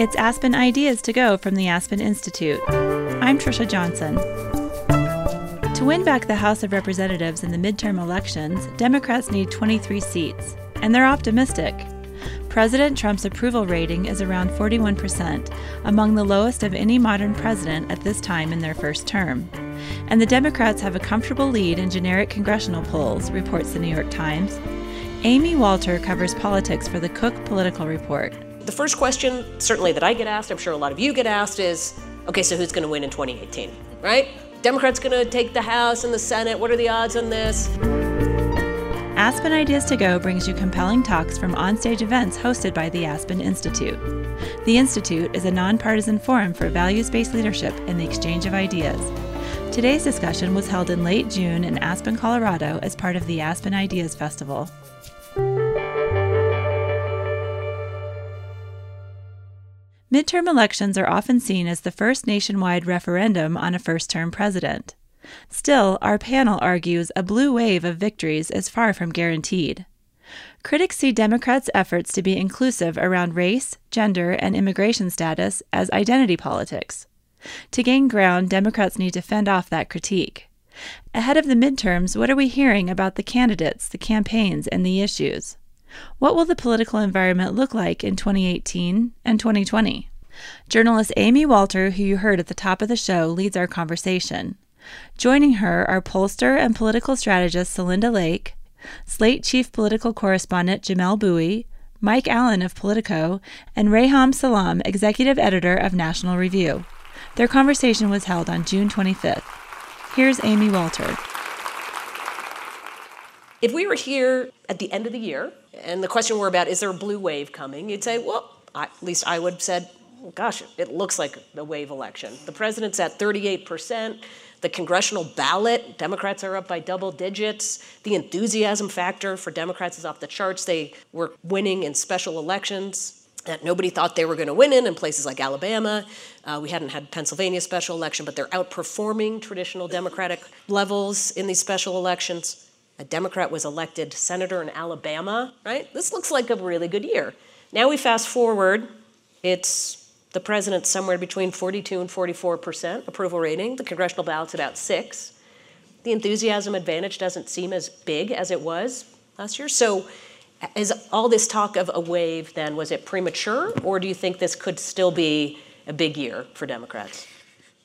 It's Aspen Ideas to Go from the Aspen Institute. I'm Trisha Johnson. To win back the House of Representatives in the midterm elections, Democrats need 23 seats, and they're optimistic. President Trump's approval rating is around 41%, among the lowest of any modern president at this time in their first term. And the Democrats have a comfortable lead in generic congressional polls, reports the New York Times. Amy Walter covers politics for the Cook Political Report. The first question, certainly that I get asked, I'm sure a lot of you get asked, is okay, so who's going to win in 2018, right? Democrats going to take the House and the Senate. What are the odds on this? Aspen Ideas to Go brings you compelling talks from onstage events hosted by the Aspen Institute. The Institute is a nonpartisan forum for values based leadership and the exchange of ideas. Today's discussion was held in late June in Aspen, Colorado as part of the Aspen Ideas Festival. Midterm elections are often seen as the first nationwide referendum on a first term president. Still, our panel argues a blue wave of victories is far from guaranteed. Critics see Democrats' efforts to be inclusive around race, gender, and immigration status as identity politics. To gain ground, Democrats need to fend off that critique. Ahead of the midterms, what are we hearing about the candidates, the campaigns, and the issues? What will the political environment look like in 2018 and 2020? Journalist Amy Walter, who you heard at the top of the show, leads our conversation. Joining her are pollster and political strategist Celinda Lake, Slate chief political correspondent Jamelle Bouie, Mike Allen of Politico, and Reihan Salam, executive editor of National Review. Their conversation was held on June 25th. Here's Amy Walter. If we were here at the end of the year and the question were about is there a blue wave coming, you'd say, well, I, at least I would have said, gosh, it looks like a wave election. The president's at 38%. The congressional ballot, Democrats are up by double digits. The enthusiasm factor for Democrats is off the charts. They were winning in special elections that nobody thought they were going to win in in places like Alabama. Uh, we hadn't had Pennsylvania special election, but they're outperforming traditional Democratic levels in these special elections. A Democrat was elected senator in Alabama, right? This looks like a really good year. Now we fast forward, it's the president's somewhere between 42 and 44 percent approval rating. The congressional ballot's about six. The enthusiasm advantage doesn't seem as big as it was last year. So, is all this talk of a wave then was it premature, or do you think this could still be a big year for Democrats?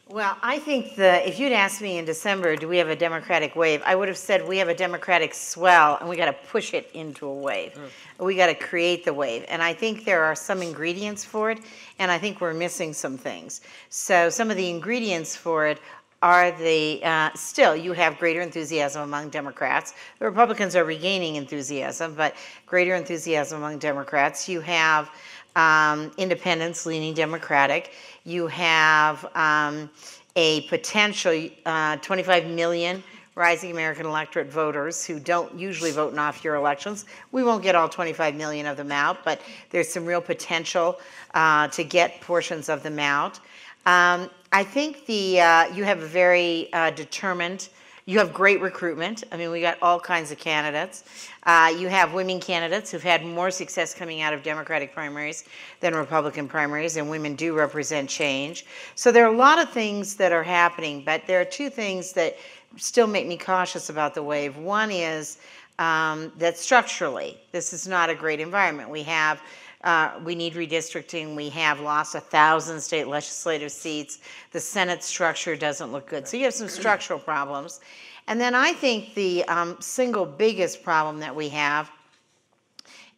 Well, I think the if you'd asked me in December, do we have a Democratic wave? I would have said we have a Democratic swell, and we got to push it into a wave. Mm. We got to create the wave, and I think there are some ingredients for it, and I think we're missing some things. So some of the ingredients for it are the uh, still you have greater enthusiasm among Democrats. The Republicans are regaining enthusiasm, but greater enthusiasm among Democrats. You have um, independents leaning Democratic you have um, a potential uh, 25 million rising American electorate voters who don't usually vote in off year elections. We won't get all 25 million of them out, but there's some real potential uh, to get portions of them out. Um, I think the uh, you have a very uh, determined you have great recruitment. I mean, we got all kinds of candidates. Uh, you have women candidates who've had more success coming out of Democratic primaries than Republican primaries, and women do represent change. So there are a lot of things that are happening, but there are two things that still make me cautious about the wave. One is um, that structurally, this is not a great environment. We have uh, we need redistricting. We have lost a thousand state legislative seats. The Senate structure doesn't look good. So you have some structural problems. And then I think the um, single biggest problem that we have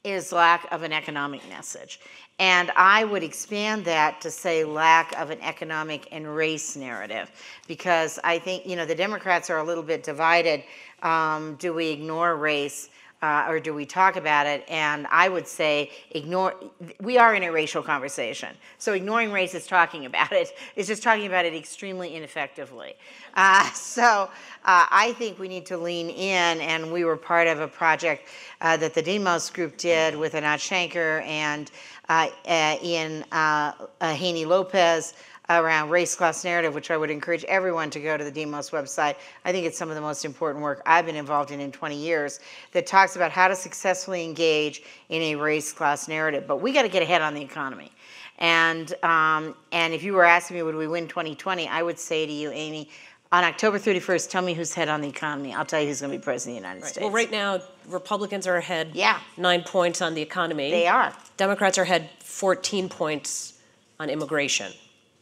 is lack of an economic message. And I would expand that to say lack of an economic and race narrative, because I think, you know, the Democrats are a little bit divided. Um, do we ignore race? uh, or do we talk about it? And I would say ignore. We are in a racial conversation, so ignoring race is talking about it. It's just talking about it extremely ineffectively. Uh, so uh, I think we need to lean in, and we were part of a project uh, that the Demos Group did with Anat Shenker and uh, Ian uh, Haney Lopez around race class narrative, which I would encourage everyone to go to the Demos website. I think it's some of the most important work I've been involved in in 20 years that talks about how to successfully engage in a race class narrative. But we got to get ahead on the economy. And um, and if you were asking me, would we win 2020? I would say to you, Amy, on October 31st, tell me who's head on the economy. I'll tell you who's going to be president of the United States. Well, right now, Republicans are ahead Yeah. nine points on the economy. They are. Democrats are ahead 14 points on immigration,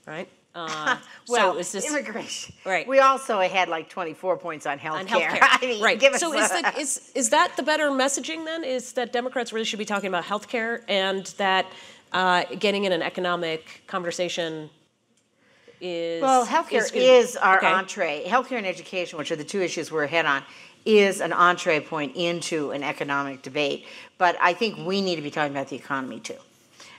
right? Uh, Well, so is this immigration. Right. We also had like 24 points on health care. I mean, right. give us so is, the, is is that the better messaging then? Is that Democrats really should be talking about healthcare and that uh, getting in an economic conversation is Well, healthcare gonna- is our okay. entree. Healthcare and education, which are the two issues we're ahead on, is an entree point into an economic debate. But I think we need to be talking about the economy too.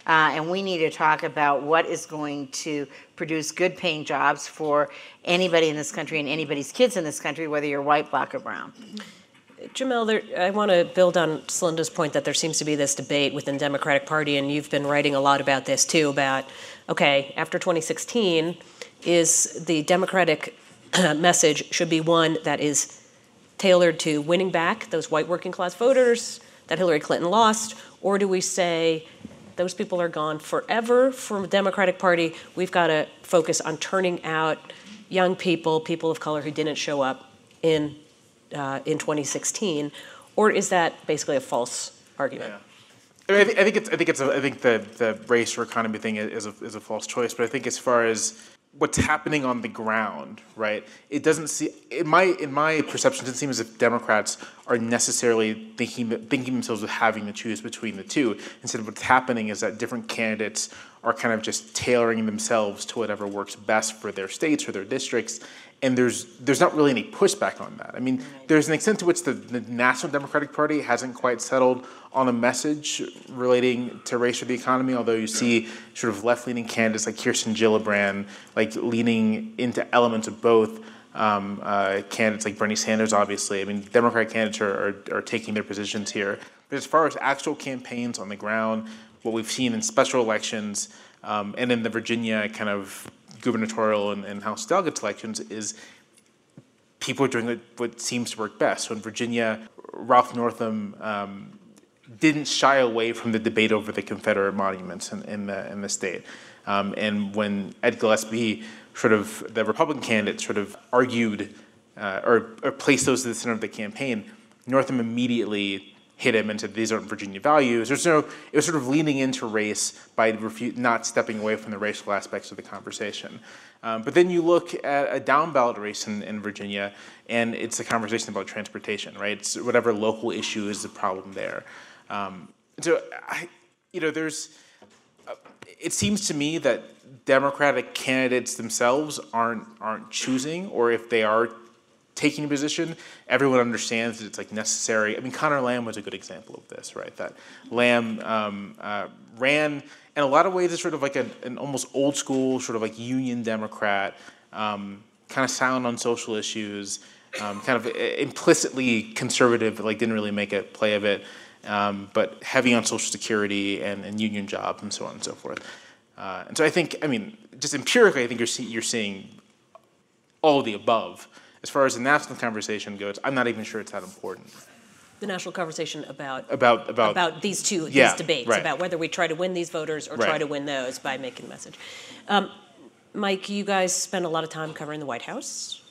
Uh, and we need to talk about what is going to produce good paying jobs for anybody in this country and anybody's kids in this country, whether you're white, black, or brown. Jamelle, there, I want to build on Celinda's point that there seems to be this debate within Democratic Party, and you've been writing a lot about this too. About okay, after 2016, is the Democratic message should be one that is tailored to winning back those white working class voters that Hillary Clinton lost, or do we say those people are gone forever from the Democratic Party? We've got to focus on turning out young people, people of color who didn't show up in uh, in 2016, or is that basically a false argument? I, mean, I, think, I think it's. I think it's. A, I think the the race or economy thing is a, is a false choice. But I think as far as what's happening on the ground, right? It doesn't see. In my in my perception, it doesn't seem as if Democrats are necessarily thinking thinking themselves of having to choose between the two. Instead, of what's happening is that different candidates are kind of just tailoring themselves to whatever works best for their states or their districts. And there's there's not really any pushback on that. I mean, there's an extent to which the, the National Democratic Party hasn't quite settled on a message relating to race or the economy, although you see sort of left-leaning candidates like Kirsten Gillibrand, like leaning into elements of both. Um, uh, candidates like Bernie Sanders, obviously. I mean, Democratic candidates are, are, are taking their positions here. But as far as actual campaigns on the ground, what we've seen in special elections um, and in the Virginia kind of gubernatorial and, and House delegates elections is people are doing what, what seems to work best. So in Virginia, Ralph Northam um, didn't shy away from the debate over the Confederate monuments in, in the in the state. Um, and when Ed Gillespie, sort of the Republican candidate, sort of argued uh, or, or placed those at the center of the campaign, Northam immediately hit him said, "These aren't Virginia values." There's no. It was sort of leaning into race by refu- not stepping away from the racial aspects of the conversation. Um, but then you look at a down ballot race in, in Virginia, and it's a conversation about transportation, right? It's whatever local issue is the problem there. Um, so, I, you know, there's. Uh, it seems to me that Democratic candidates themselves aren't aren't choosing, or if they are taking a position, everyone understands that it's like necessary. I mean, Connor Lamb was a good example of this, right? That Lamb um, uh, ran in a lot of ways as sort of like a, an almost old school, sort of like Union Democrat, um, kind of silent on social issues, um, kind of implicitly conservative, like didn't really make a play of it, um, but heavy on Social Security and, and union jobs and so on and so forth. Uh, and so I think, I mean, just empirically, I think you're, see, you're seeing all of the above. As far as the national conversation goes, I'm not even sure it's that important. The national conversation about About about about these two Yeah, these debates right. about whether we try to win these voters or try to win those by making the message. Um, Mike, you guys spend a lot of time covering the White House.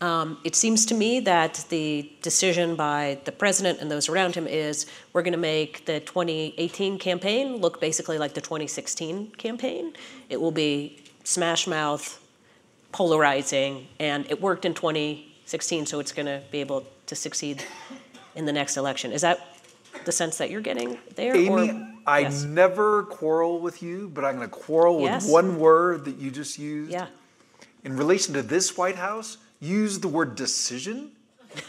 Um, it seems to me that the decision by the president and those around him is we're going to make the 2018 campaign look basically like the 2016 campaign. It will be smash mouth, polarizing, and it worked in 2016, so it's going to be able to succeed in the next election. Is that the sense that you're getting there? or- Amy, I Yes. never quarrel with you, but I'm going to quarrel Yes. with one word that you just used. Yeah. In relation to this White House, use the word decision.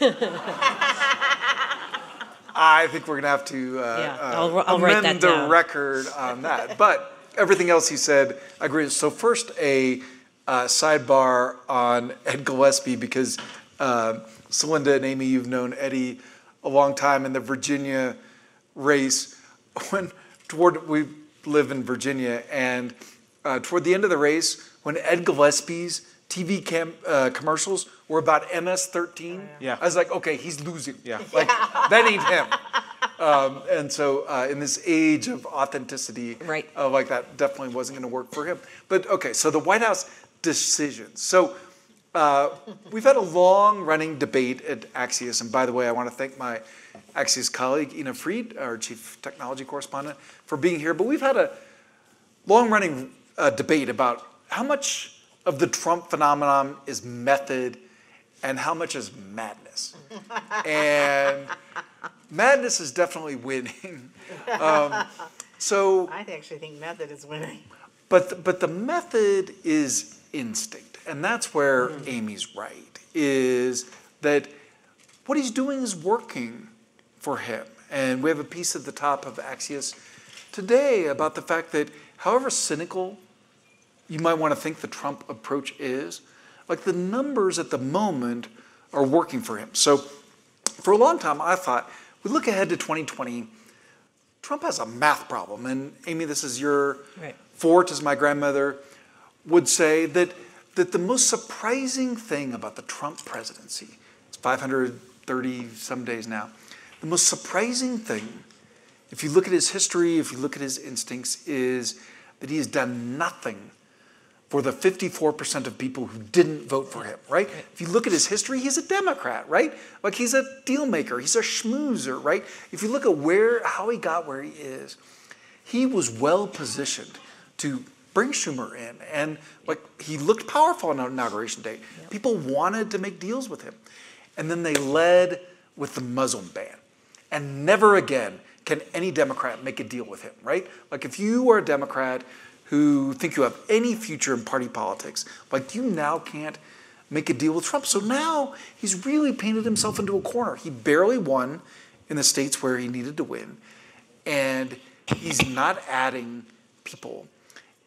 I think we're going to have to uh, Yeah, uh, I'll- I'll write amend that the down. record on that. But everything else he said, I agree. So first, a uh, sidebar on Ed Gillespie because uh, Celinda and Amy, you've known Eddie a long time in the Virginia race. When toward we live in Virginia, and uh, toward the end of the race, when Ed Gillespie's TV cam, uh, commercials were about MS-13, Yeah. I was like, okay, he's losing. Yeah. like that ain't him. Um, and so, uh, in this age of authenticity, Right. uh, like that definitely wasn't going to work for him. But okay, so the White House decisions. So, uh, we've had a long running debate at Axios. And by the way, I want to thank my Axios colleague, Ina Fried, our chief technology correspondent, for being here. But we've had a long running uh, debate about how much of the Trump phenomenon is method and how much is madness. and madness is definitely winning. Um, so, I actually think method is winning. but the, but the method is instinct, and that's where mm-hmm. Amy's right. Is that what he's doing is working for him, and we have a piece at the top of Axios today about the fact that, however cynical you might want to think the Trump approach is, like the numbers at the moment are working for him. So, for a long time, I thought we look ahead to 2020. Trump has a math problem, and Amy, this is your Right. forte, as my grandmother would say, that that the most surprising thing about the Trump presidency, it's 530 some days now, the most surprising thing, if you look at his history, if you look at his instincts, is that he has done nothing for the 54% of people who didn't vote for him, right? If you look at his history, he's a Democrat, right? Like he's a deal maker, he's a schmoozer, right? If you look at where how he got where he is, he was well positioned to bring Schumer in and like he looked powerful on inauguration day. People wanted to make deals with him. And then they led with the Muslim ban. And never again can any Democrat make a deal with him, right? Like if you are a Democrat who think you have any future in party politics, like you now can't make a deal with Trump. So now he's really painted himself into a corner. He barely won in the states where he needed to win. And he's not adding people.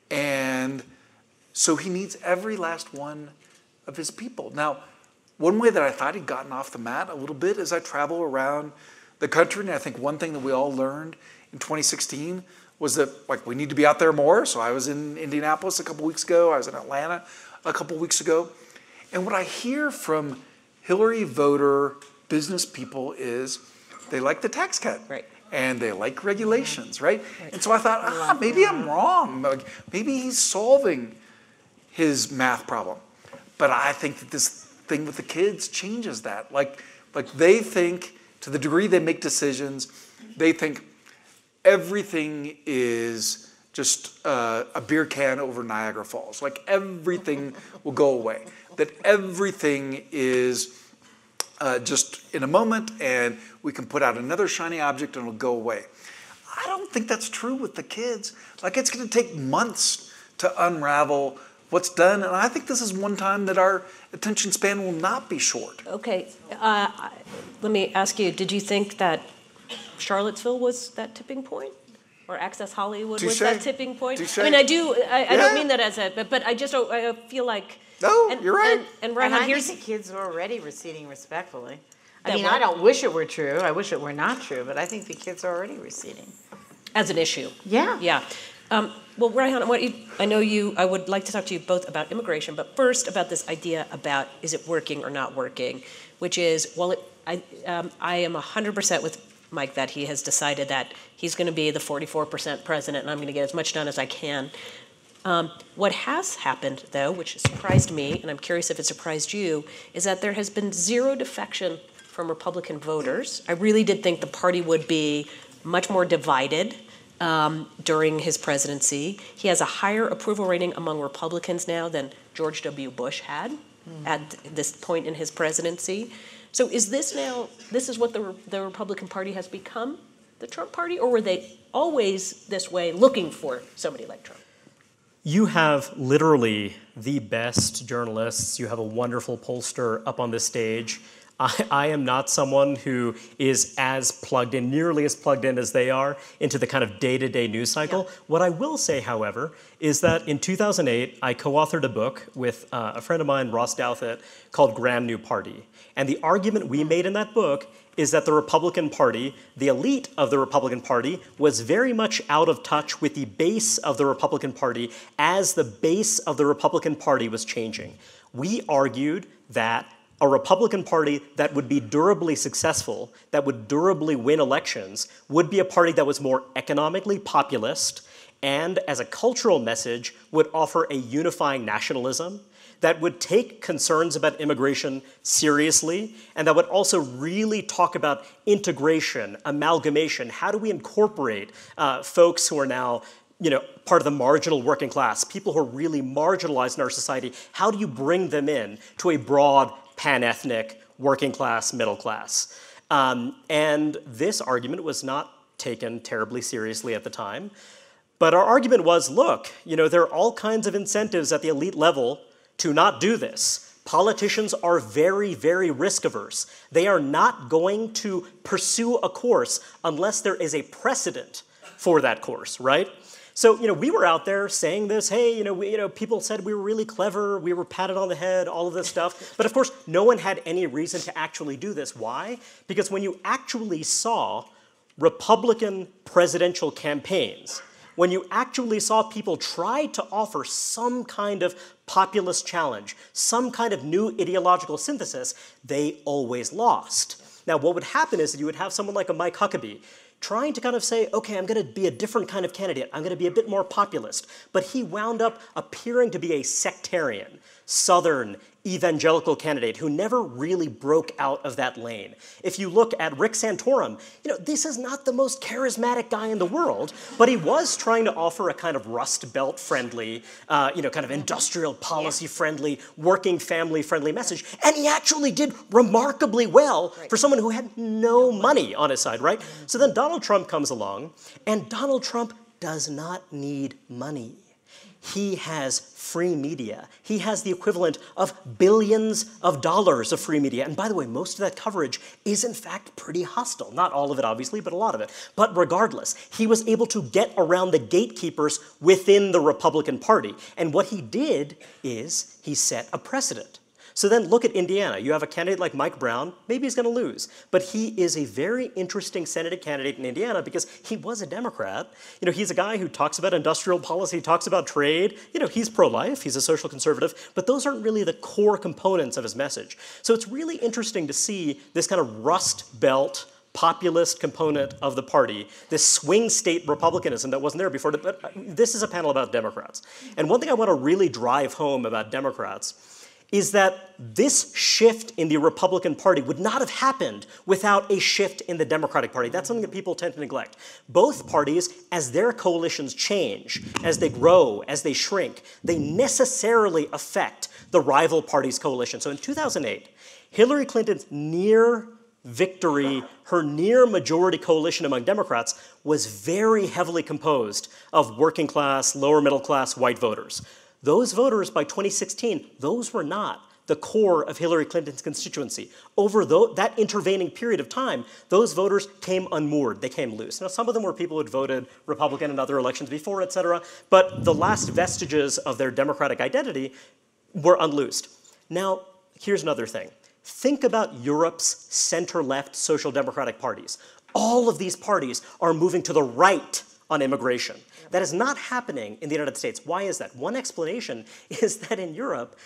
And so he needs every last one of his people. Now, one way that I thought he'd gotten off the mat a little bit as I travel around the country, and I think one thing that we all learned in 2016 was that like we need to be out there more. So I was in Indianapolis a couple weeks ago. I was in Atlanta a couple weeks ago, and what I hear from Hillary voter business people is they like the tax cut, Right. And they like regulations, right? And so I thought, ah, maybe I'm wrong. Like, maybe he's solving his math problem. But I think that this thing with the kids changes that. Like, like they think, to the degree they make decisions, they think everything is just uh, a beer can over Niagara Falls. Like everything will go away. That everything is uh, just in a moment, and we can put out another shiny object and it'll go away. I don't think that's true with the kids. Like it's going to take months to unravel what's done, and I think this is one time that our attention span will not be short. Okay, uh, let me ask you, did you think that Charlottesville was that tipping point? Or Access Hollywood was Touche. that tipping point? I mean, I do, I, I don't mean that as a, but, but I just, don't- I feel like. No, and- you're right. And, and And Reihan, I think here's, the kids are already receding respectfully. I mean. I don't wish it were true. I wish it were not true, but I think the kids are already receding. as an issue. Yeah. Yeah. Um, well, Reihan, I, you, I know you, I would like to talk to you both about immigration, but first about this idea about is it working or not working, which is, well, it, I, um, I am 100% with Mike that he has decided that he's going to be the 44% president and I'm going to get as much done as I can. Um, what has happened, though, which surprised me, and I'm curious if it surprised you, is that there has been zero defection from Republican voters. I really did think the party would be much more divided um, during his presidency. He has a higher approval rating among Republicans now than George W. Bush had at this point in his presidency. So is this now, this is what the, the Republican Party has become, the Trump Party, or were they always this way looking for somebody like Trump? You have literally the best journalists. You have a wonderful pollster up on this stage. I, I am not someone who is as plugged in, nearly as plugged in as they are, into the kind of day to day news cycle. What I will say, however, is that in 2008, I co authored a book with uh, a friend of mine, Ross Douthat, called Grand New Party. And the argument we made in that book is that the Republican Party, the elite of the Republican Party, was very much out of touch with the base of the Republican Party as the base of the Republican Party was changing. We argued that a Republican Party that would be durably successful, that would durably win elections, would be a party that was more economically populist and, as a cultural message, would offer a unifying nationalism that would take concerns about immigration seriously and that would also really talk about integration, amalgamation. How do we incorporate uh, folks who are now you know, part of the marginal working class, people who are really marginalized in our society, how do you bring them in to a broad, pan-ethnic, working class, middle class? Um, and this argument was not taken terribly seriously at the time. But our argument was, look, you know, there are all kinds of incentives at the elite level to not do this. Politicians are very, very risk averse. They are not going to pursue a course unless there is a precedent for that course, right? So, you know, we were out there saying this, hey, you know, we, you know, people said we were really clever, we were patted on the head, all of this stuff. But of course, no one had any reason to actually do this. Why? Because when you actually saw Republican presidential campaigns, when you actually saw people try to offer some kind of populist challenge, some kind of new ideological synthesis, they always lost. Now, what would happen is that you would have someone like a Mike Huckabee trying to kind of say, okay, I'm going to be a different kind of candidate. I'm going to be a bit more populist. But he wound up appearing to be a sectarian, southern, evangelical candidate who never really broke out of that lane. If you look at Rick Santorum, you know, this is not the most charismatic guy in the world, but he was trying to offer a kind of Rust Belt friendly, uh, you know, kind of industrial policy friendly, working family friendly message. And he actually did remarkably well right. for someone who had no money on his side, right? So then Donald Trump comes along, and Donald Trump does not need money. He has free media. He has the equivalent of billions of dollars of free media. And by the way, most of that coverage is in fact pretty hostile. Not all of it, obviously, but a lot of it. But regardless, he was able to get around the gatekeepers within the Republican Party. And what he did is he set a precedent. So then look at Indiana. You have a candidate like Mike Braun, maybe he's going to lose, but he is a very interesting Senate candidate in Indiana because he was a Democrat. You know, he's a guy who talks about industrial policy, talks about trade. You know, he's pro-life, he's a social conservative, but those aren't really the core components of his message. So it's really interesting to see this kind of rust belt populist component of the party, this swing state republicanism that wasn't there before. But uh, this is a panel about Democrats. And one thing I want to really drive home about Democrats is that this shift in the Republican Party would not have happened without a shift in the Democratic Party. That's something that people tend to neglect. Both parties, as their coalitions change, as they grow, as they shrink, they necessarily affect the rival party's coalition. So in 2008, Hillary Clinton's near victory, her near majority coalition among Democrats was very heavily composed of working class, lower middle class white voters. Those voters by 2016, those were not the core of Hillary Clinton's constituency. Over that intervening period of time, those voters came unmoored, they came loose. Now, some of them were people who had voted Republican in other elections before, et cetera, but the last vestiges of their Democratic identity were unloosed. Now, here's another thing. Think about Europe's center left social democratic parties. All of these parties are moving to the right on immigration. That is not happening in the United States. Why is that? One explanation is that in Europe,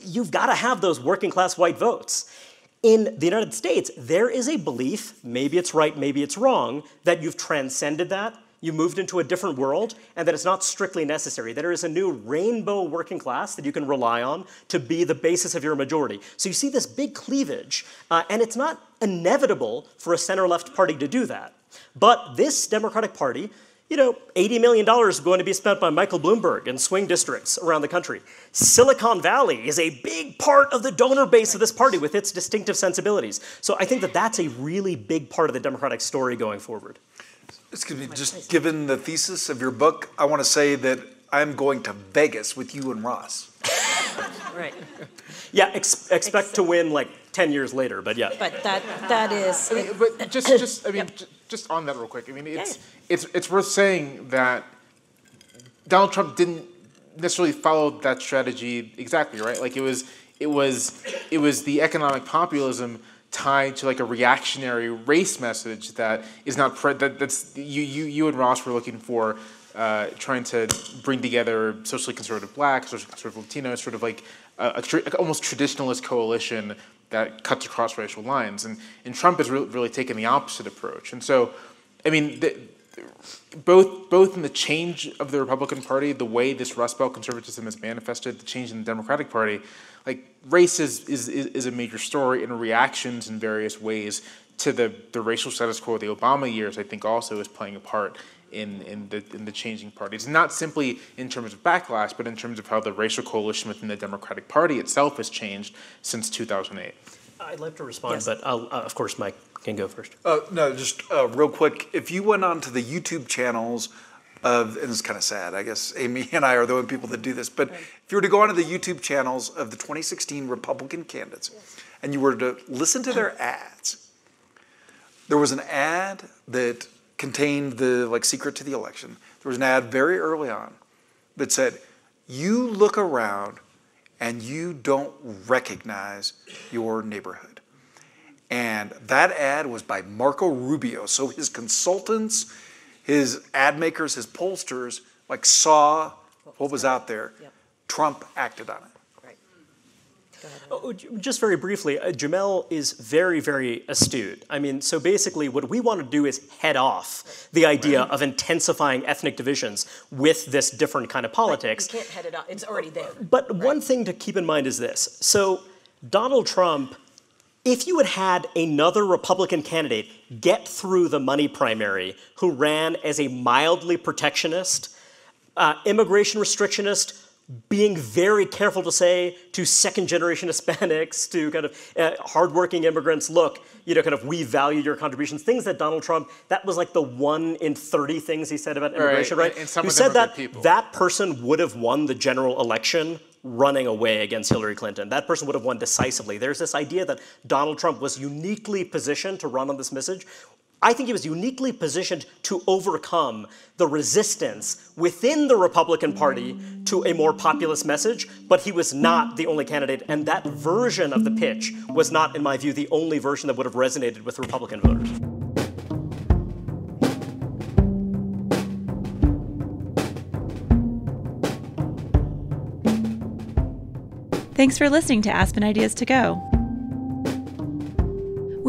you've got to have those working class white votes. In the United States, there is a belief, maybe it's right, maybe it's wrong, that you've transcended that, you moved into a different world, and that it's not strictly necessary. That there is a new rainbow working class that you can rely on to be the basis of your majority. So you see this big cleavage, uh, and it's not inevitable for a center left party to do that. But this Democratic Party you know, $80 million is going to be spent by Michael Bloomberg in swing districts around the country. Silicon Valley is a big part of the donor base of this party with its distinctive sensibilities. So I think that that's a really big part of the Democratic story going forward. Excuse me, just given the thesis of your book, I want to say that I'm going to Vegas with you and Ross. right. Yeah, ex expect to win like 10 years later, but yeah. But that that is. I mean, but just, just I mean, yep. just on that real quick. I mean, it's yeah. it's it's worth saying that Donald Trump didn't necessarily follow that strategy exactly, right? Like it was it was it was the economic populism tied to like a reactionary race message that is not pre- that that's you you you and Ross were looking for uh, trying to bring together socially conservative blacks, socially conservative Latinos, sort of like a, tra- almost traditionalist coalition that cuts across racial lines. And, and Trump has re- really taken the opposite approach. And so, I mean, the, both both in the change of the Republican Party, the way this Rust Belt conservatism has manifested, the change in the Democratic Party, like race is, is, is a major story and reactions in various ways to the, the racial status quo of the Obama years, I think also is playing a part in, in the in the changing parties. Not simply in terms of backlash, but in terms of how the racial coalition within the Democratic Party itself has changed since 2008. I'd like to respond, but I'll, uh, of course, Mike can go first. Uh, no, just uh, real quick. If you went on to the YouTube channels of, and it's kind of sad, I guess Amy and I are the only people that do this, but if you were to go onto the YouTube channels of the 2016 Republican candidates and you were to listen to their ads, there was an ad that contained the like secret to the election. There was an ad very early on that said, "You look around and you don't recognize your neighborhood." And that ad was by Marco Rubio. So his consultants, his ad makers, his pollsters, like saw what was out there. Yep. Trump acted on it. Oh, Just very briefly, uh, Jamelle is very, very astute. I mean, so basically, what we want to do is head off the idea of intensifying ethnic divisions with this different kind of You politics. can't head it up. It's already there. But one thing to keep in mind is this. So, Donald Trump, if you had had another Republican candidate get through the money primary who ran as a mildly protectionist, uh, immigration restrictionist, being very careful to say to second generation Hispanics, to kind of uh, hardworking immigrants, look, you know, kind of we value your contributions. Things that Donald Trump, that was like the one in 30 things he said about immigration, right? and some Who of them said are that good people. that person would have won the general election running away against Hillary Clinton. That person would have won decisively. There's this idea that Donald Trump was uniquely positioned to run on this message. I think he was uniquely positioned to overcome the resistance within the Republican Party to a more populist message, but he was not the only candidate, and that version of the pitch was not, in my view, the only version that would have resonated with Republican voters. Thanks for listening to Aspen Ideas to Go.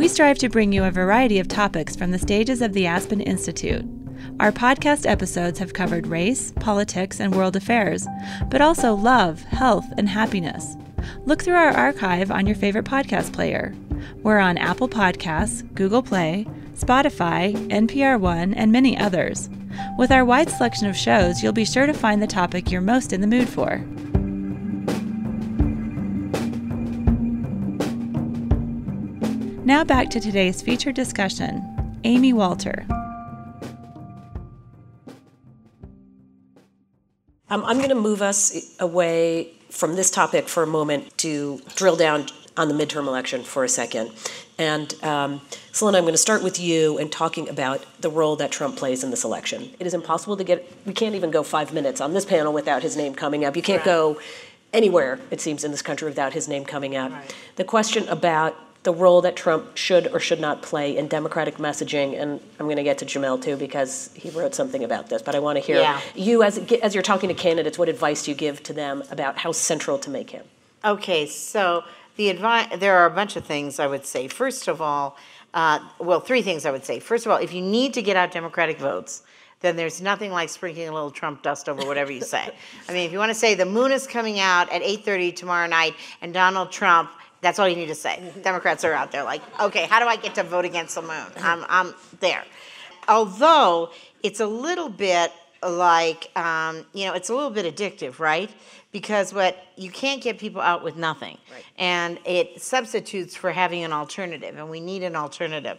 We strive to bring you a variety of topics from the stages of the Aspen Institute. Our podcast episodes have covered race, politics, and world affairs, but also love, health, and happiness. Look through our archive on your favorite podcast player. We're on Apple Podcasts, Google Play, Spotify, NPR One, and many others. With our wide selection of shows, you'll be sure to find the topic you're most in the mood for. Now back to today's featured discussion Amy Walter. Um, I'm going to move us away from this topic for a moment to drill down on the midterm election for a second. And um, Celinda, I'm going to start with you and talking about the role that Trump plays in this election. It is impossible to get, we can't even go five minutes on this panel without his name coming up. You can't go anywhere, it seems, in this country without his name coming out. The question about the role that Trump should or should not play in Democratic messaging, and I'm going to get to Jamelle too because he wrote something about this, but I want to hear Yeah. you as as you're talking to candidates, what advice do you give to them about how central to make him? Okay, so the advice, there are a bunch of things I would say. First of all, uh, well, three things I would say. First of all, if you need to get out Democratic votes, then there's nothing like sprinkling a little Trump dust over whatever you say. I mean, if you want to say the moon is coming out at 8:30 tomorrow night and Donald Trump, that's all you need to say. Democrats are out there like, okay, how do I get to vote against the moon? I'm, I'm there. Although it's a little bit like, um, you know, it's a little bit addictive, right? Because what you can't get people out with nothing, Right. and it substitutes for having an alternative, and we need an alternative.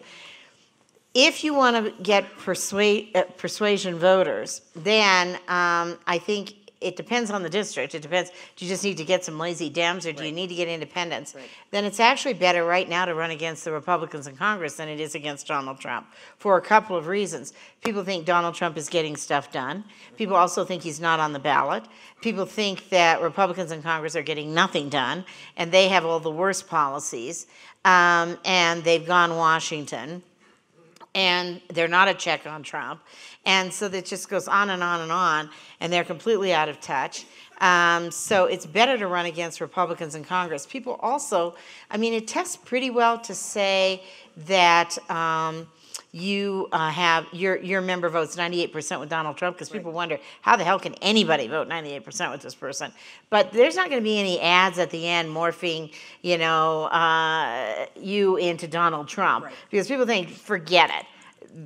If you want to get persuade, uh, persuasion voters, then um, I think it depends on the district. It depends. Do you just need to get some lazy Dems, or do you need to get independents? Right. Then it's actually better right now to run against the Republicans in Congress than it is against Donald Trump for a couple of reasons. People think Donald Trump is getting stuff done. People also think he's not on the ballot. People think that Republicans in Congress are getting nothing done, and they have all the worst policies, um, and they've gone Washington and they're not a check on Trump. And so that just goes on and on and on, and they're completely out of touch. Um, so it's better to run against Republicans in Congress. People also, I mean, it tests pretty well to say that. Um, you uh, have your your member votes 98% with Donald Trump because people wonder how the hell can anybody vote 98% with this person. But there's not going to be any ads at the end morphing, you know, uh, you into Donald Trump because people think forget it.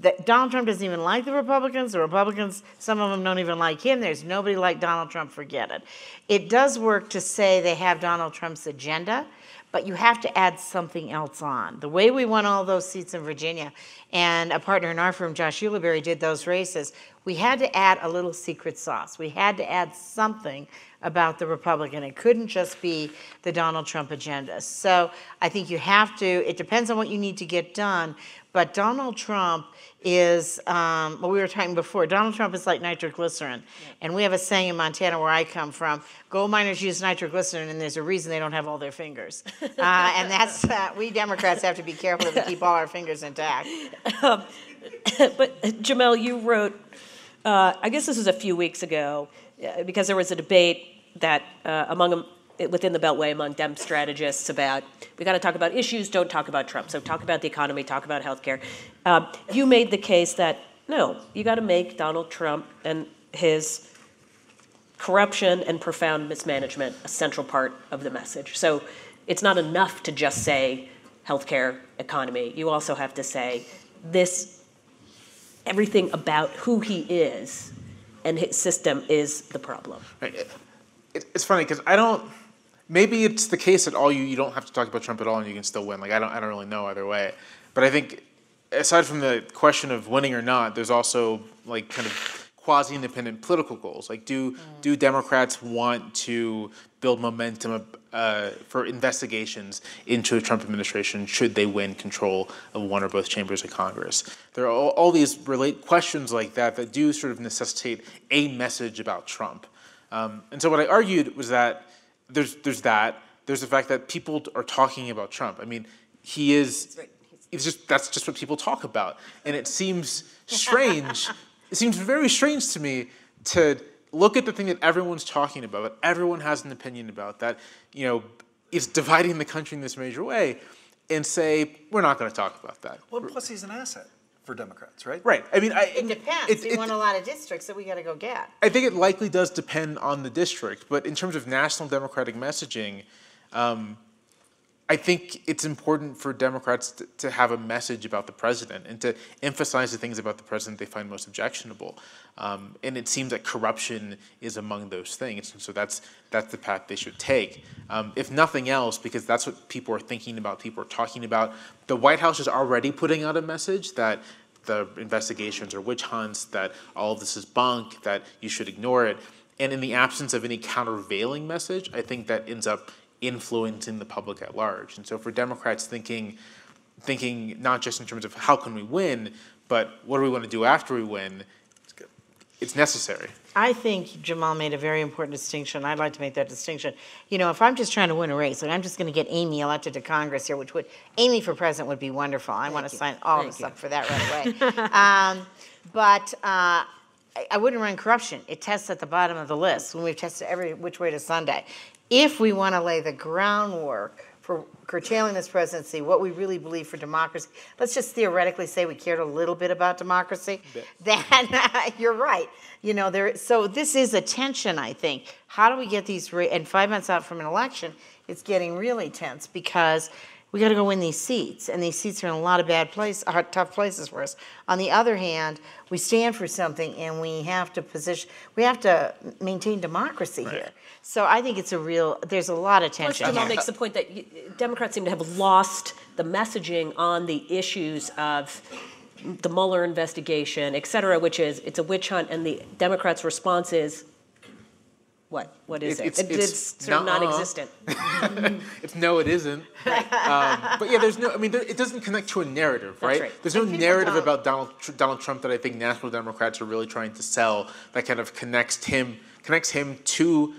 That Donald Trump doesn't even like the Republicans. The Republicans, some of them don't even like him. There's nobody like Donald Trump. Forget it. It does work to say they have Donald Trump's agenda but you have to add something else on. The way we won all those seats in Virginia, and a partner in our firm, Josh Ulibarri, did those races, we had to add a little secret sauce. We had to add something about the Republican. It couldn't just be the Donald Trump agenda. So I think you have to, it depends on what you need to get done, but Donald Trump is, um, well, we were talking before, Donald Trump is like nitroglycerin. And we have a saying in Montana where I come from gold miners use nitroglycerin, and there's a reason they don't have all their fingers. Uh, and that's, uh, we Democrats have to be careful to keep all our fingers intact. But Jamelle, you wrote, uh, I guess this was a few weeks ago, uh, because there was a debate that uh, among um, within the Beltway among Dem strategists about we got to talk about issues, don't talk about Trump. So talk about the economy, talk about healthcare. Um, you made the case that no, you got to make Donald Trump and his corruption and profound mismanagement a central part of the message. So it's not enough to just say healthcare, economy. You also have to say this everything about who he is and his system is the problem. Right. It, it, it's funny because I don't. Maybe it's the case that all you you don't have to talk about Trump at all and you can still win. Like I don't I don't really know either way. But I think aside from the question of winning or not, there's also like kind of quasi-independent political goals. Like, do do Democrats want to build momentum uh, for investigations into the Trump administration should they win control of one or both chambers of Congress? There are all, all these relate questions like that that do sort of necessitate a message about Trump. Um, and so what I argued was that there's there's that. There's the fact that people are talking about Trump. I mean, he is. It's just that's just what people talk about, and it seems strange it seems very strange to me to look at the thing that everyone's talking about, that everyone has an opinion about, that you know is dividing the country in this major way, and say we're not going to talk about that. Well, plus he's an asset for Democrats, right? Right. I mean, I, It depends. it- we it- won a lot of districts that we got to go get. I think it likely does depend on the district, but in terms of national Democratic messaging, um, I think it's important for Democrats to, to have a message about the president and to emphasize the things about the president they find most objectionable. Um, and it seems that corruption is among those things, and so that's that's the path they should take. Um, if nothing else, because that's what people are thinking about, people are talking about. The White House is already putting out a message that the investigations are witch hunts, that all of this is bunk, that you should ignore it. And in the absence of any countervailing message, I think that ends up influencing the public at large. And so for Democrats thinking thinking not just in terms of how can we win, but what do we want to do after we win, it's necessary. I think Jamelle made a very important distinction. I'd like to make that distinction. You know, if I'm just trying to win a race, and I'm just going to get Amy elected to Congress here, which would Amy for president would be wonderful. I want to sign all of us up for that right away. um, but uh, I, I wouldn't run corruption. It tests at the bottom of the list when we've tested every which way to Sunday. If we want to lay the groundwork for curtailing this presidency, what we really believe for democracy, let's just theoretically say we cared a little bit about democracy, then you're right. You know, there. So this is a tension, I think. How do we get these? And five months out from an election, it's getting really tense because we got to go win these seats, and these seats are in a lot of bad places, uh, tough places for us. On the other hand, we stand for something, and we have to position, we have to maintain democracy here. So I think it's a real. There's a lot of Plus, tension. Jamelle here. makes the point that y- Democrats seem to have lost the messaging on the issues of the Mueller investigation, et cetera, which is it's a witch hunt, and the Democrats' response is what? What is It- it? it's- It- it's It's sort of non-existent. It's no, it isn't. um, but yeah, there's no. I mean, there, it doesn't connect to a narrative, right? right. There's no narrative don't- about Donald Tr- Donald Trump that I think national Democrats are really trying to sell that kind of connects him connects him to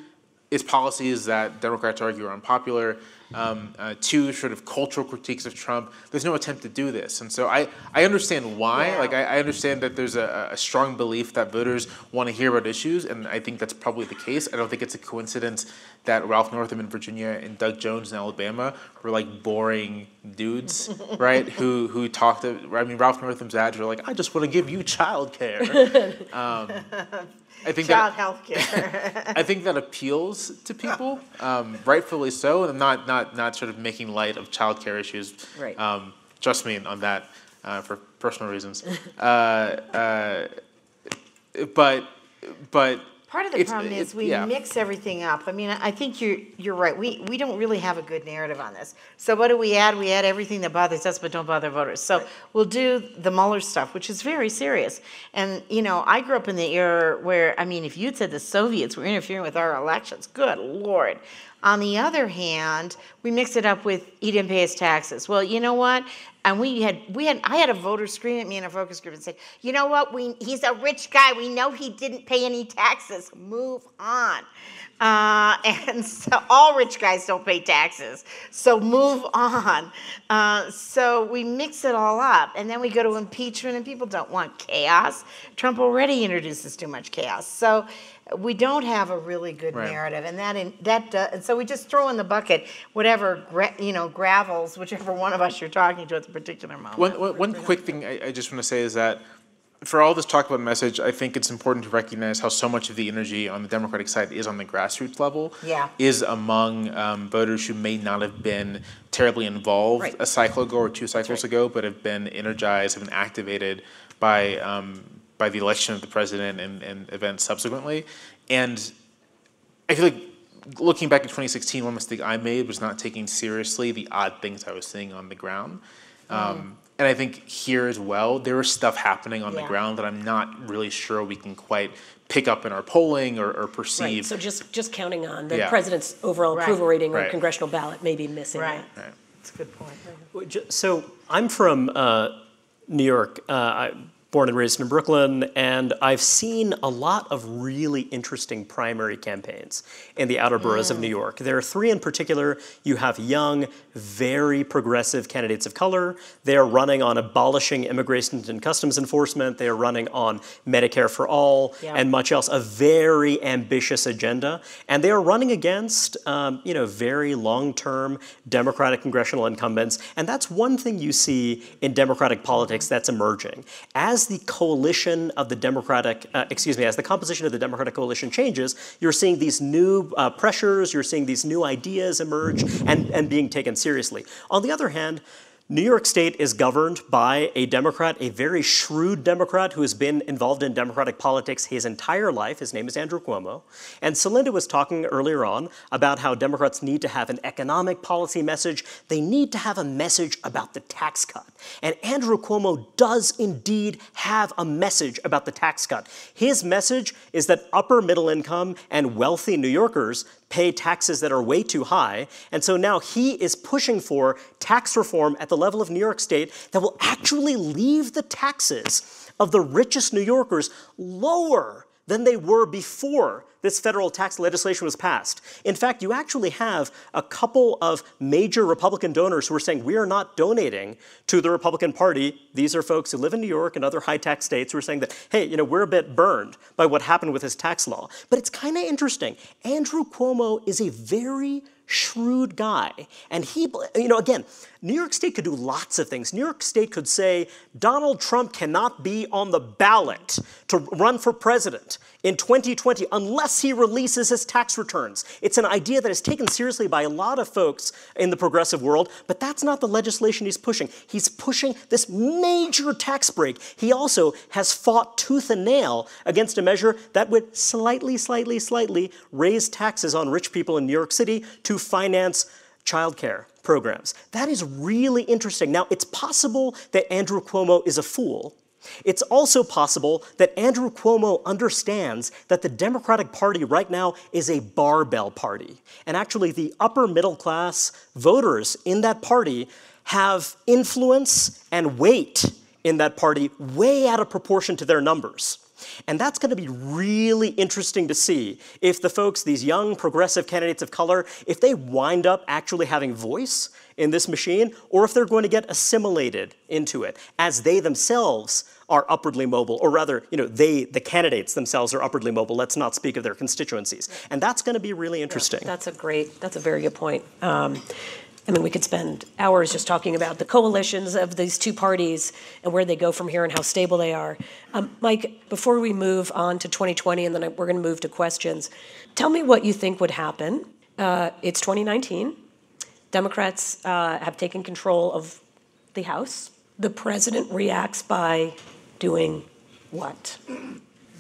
is policies that Democrats argue are unpopular. Um, uh, two, sort of cultural critiques of Trump. There's no attempt to do this, and so I, I understand why. Yeah. Like I, I understand that there's a, a strong belief that voters want to hear about issues, and I think that's probably the case. I don't think it's a coincidence that Ralph Northam in Virginia and Doug Jones in Alabama were like boring dudes, right? Who who talked. To, I mean, Ralph Northam's ads were like, "I just want to give you childcare." um, I think Child that health care. I think that appeals to people, um, rightfully so, and I'm not not not sort of making light of childcare issues. Right. Um, trust me on that uh, for personal reasons. uh, uh, but but Part of the it's- problem it- is we yeah. mix everything up. I mean, I think you're, you're right. We, we don't really have a good narrative on this. So what do we add? We add everything that bothers us but don't bother voters. So we'll do the Mueller stuff, which is very serious. And, you know, I grew up in the era where, I mean, if you'd said the Soviets were interfering with our elections, good Lord. On the other hand, we mix it up with he didn't pay his taxes. Well, you know what? And we had we had I had a voter scream at me in a focus group and say, you know what? We he's a rich guy. We know he didn't pay any taxes. Move on. Uh, and so all rich guys don't pay taxes. So move on. Uh, so we mix it all up, and then we go to impeachment, and people don't want chaos. Trump already introduces too much chaos. So we don't have a really good Right. narrative, and that in, that do- and so we just throw in the bucket whatever gra- you know gravels whichever one of us you're talking to at the particular moment. One, one, one quick thing I, I just want to say is that for all this talk about message, I think it's important to recognize how so much of the energy on the Democratic side is on the grassroots level. Yeah. Is among um, voters who may not have been terribly involved Right. a cycle ago or two cycles right. ago, but have been energized, have been activated by um, by the election of the president and, and events subsequently. And I feel like looking back at 2016, one mistake I made was not taking seriously the odd things I was seeing on the ground. Um, and I think here as well, there is stuff happening on the ground that I'm not really sure we can quite pick up in our polling or, or Right, perceive. so just, just counting on the Yeah. president's overall Right. approval rating or congressional ballot may be missing right. that. Right. That's a good point. So I'm from uh, New York. Uh, I born and raised in Brooklyn, and I've seen a lot of really interesting primary campaigns in the outer boroughs of New York. There are three in particular. You have young, very progressive candidates of color. They are running on abolishing immigration and customs enforcement. They are running on Medicare for all Yeah. and much else. A very ambitious agenda, and they are running against, um, you know, very long-term Democratic congressional incumbents. And that's one thing you see in Democratic politics that's emerging as the coalition of the Democratic, uh, excuse me, as the composition of the Democratic coalition changes. You're seeing these new uh, pressures. You're seeing these new ideas emerge and and being taken seriously. On the other hand. New York State is governed by a Democrat, a very shrewd Democrat who has been involved in Democratic politics his entire life. His name is Andrew Cuomo. And Celinda was talking earlier on about how Democrats need to have an economic policy message. They need to have a message about the tax cut. And Andrew Cuomo does indeed have a message about the tax cut. His message is that upper middle income and wealthy New Yorkers pay taxes that are way too high. And so now he is pushing for tax reform at the level of New York State that will actually leave the taxes of the richest New Yorkers lower than they were before this federal tax legislation was passed. In fact, you actually have a couple of major Republican donors who are saying, we are not donating to the Republican Party. These are folks who live in New York and other high tax states who are saying that, hey, you know, we're a bit burned by what happened with this tax law. But it's kind of interesting. Andrew Cuomo is a very shrewd guy. And he, you know, again, New York State could do lots of things. New York State could say Donald Trump cannot be on the ballot to run for president in 2020 unless he releases his tax returns. It's an idea that is taken seriously by a lot of folks in the progressive world, but that's not the legislation he's pushing. He's pushing this major tax break. He also has fought tooth and nail against a measure that would slightly, slightly, slightly raise taxes on rich people in New York City to finance childcare programs. That is really interesting. Now, it's possible that Andrew Cuomo is a fool. It's also possible that Andrew Cuomo understands that the Democratic Party right now is a barbell party. And actually, the upper middle class voters in that party have influence and weight in that party way out of proportion to their numbers. And that's going to be really interesting to see if the folks, these young progressive candidates of color, if they wind up actually having voice in this machine or if they're going to get assimilated into it as they themselves are upwardly mobile, or rather, you know, they, the candidates themselves are upwardly mobile. Let's not speak of their constituencies. And that's going to be really interesting. Yeah, that's a great, that's a very good point. Um, I mean, we could spend hours just talking about the coalitions of these two parties and where they go from here and how stable they are. Um, Mike, before we move on to 2020 and then we're going to move to questions, tell me what you think would happen. Uh, it's 2019. Democrats uh, have taken control of the House. The president reacts by doing what?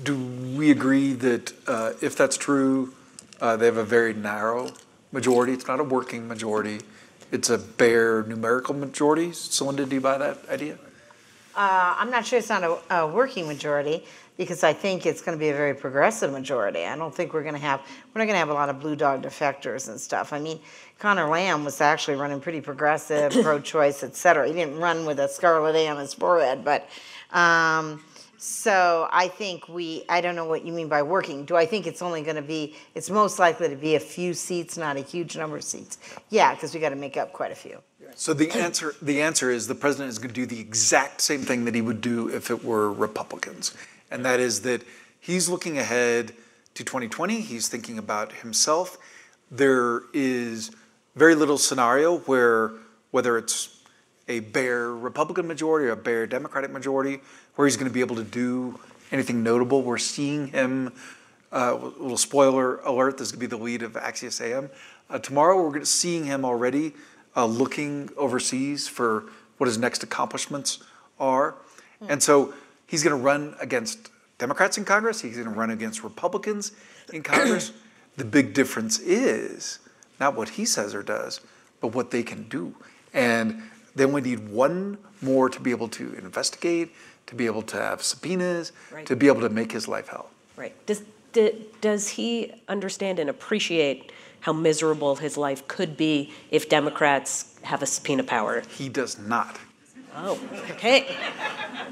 Do we agree that uh, if that's true, uh, they have a very narrow majority? It's not a working majority. It's a bare numerical majority. Celinda, do you buy that idea? Uh, I'm not sure it's not a, a working majority because I think it's going to be a very progressive majority. I don't think we're going to have we're not going to have a lot of blue dog defectors and stuff. I mean, Conor Lamb was actually running pretty progressive, pro-choice, et cetera. He didn't run with a scarlet A on his forehead, but um, so I think we. I don't know what you mean by working. Do I think it's only going to be? It's most likely to be a few seats, not a huge number of seats. Yeah, because we got to make up quite a few. So the answer, the answer is the president is going to do the exact same thing that he would do if it were Republicans and that is that he's looking ahead to 2020. He's thinking about himself. There is very little scenario where, whether it's a bare Republican majority or a bare Democratic majority, where he's going to be able to do anything notable. We're seeing him. Uh, a little spoiler alert: this is going to be the lead of Axios AM. Uh, tomorrow, we're seeing him already uh, looking overseas for what his next accomplishments are, and so He's going to run against Democrats in Congress. He's going to run against Republicans in Congress. the big difference is not what he says or does, but what they can do. And then we need one more to be able to investigate, to be able to have subpoenas, right. to be able to make his life hell. Right. Does, does he understand and appreciate how miserable his life could be if Democrats have a subpoena power? He does not. Oh, okay.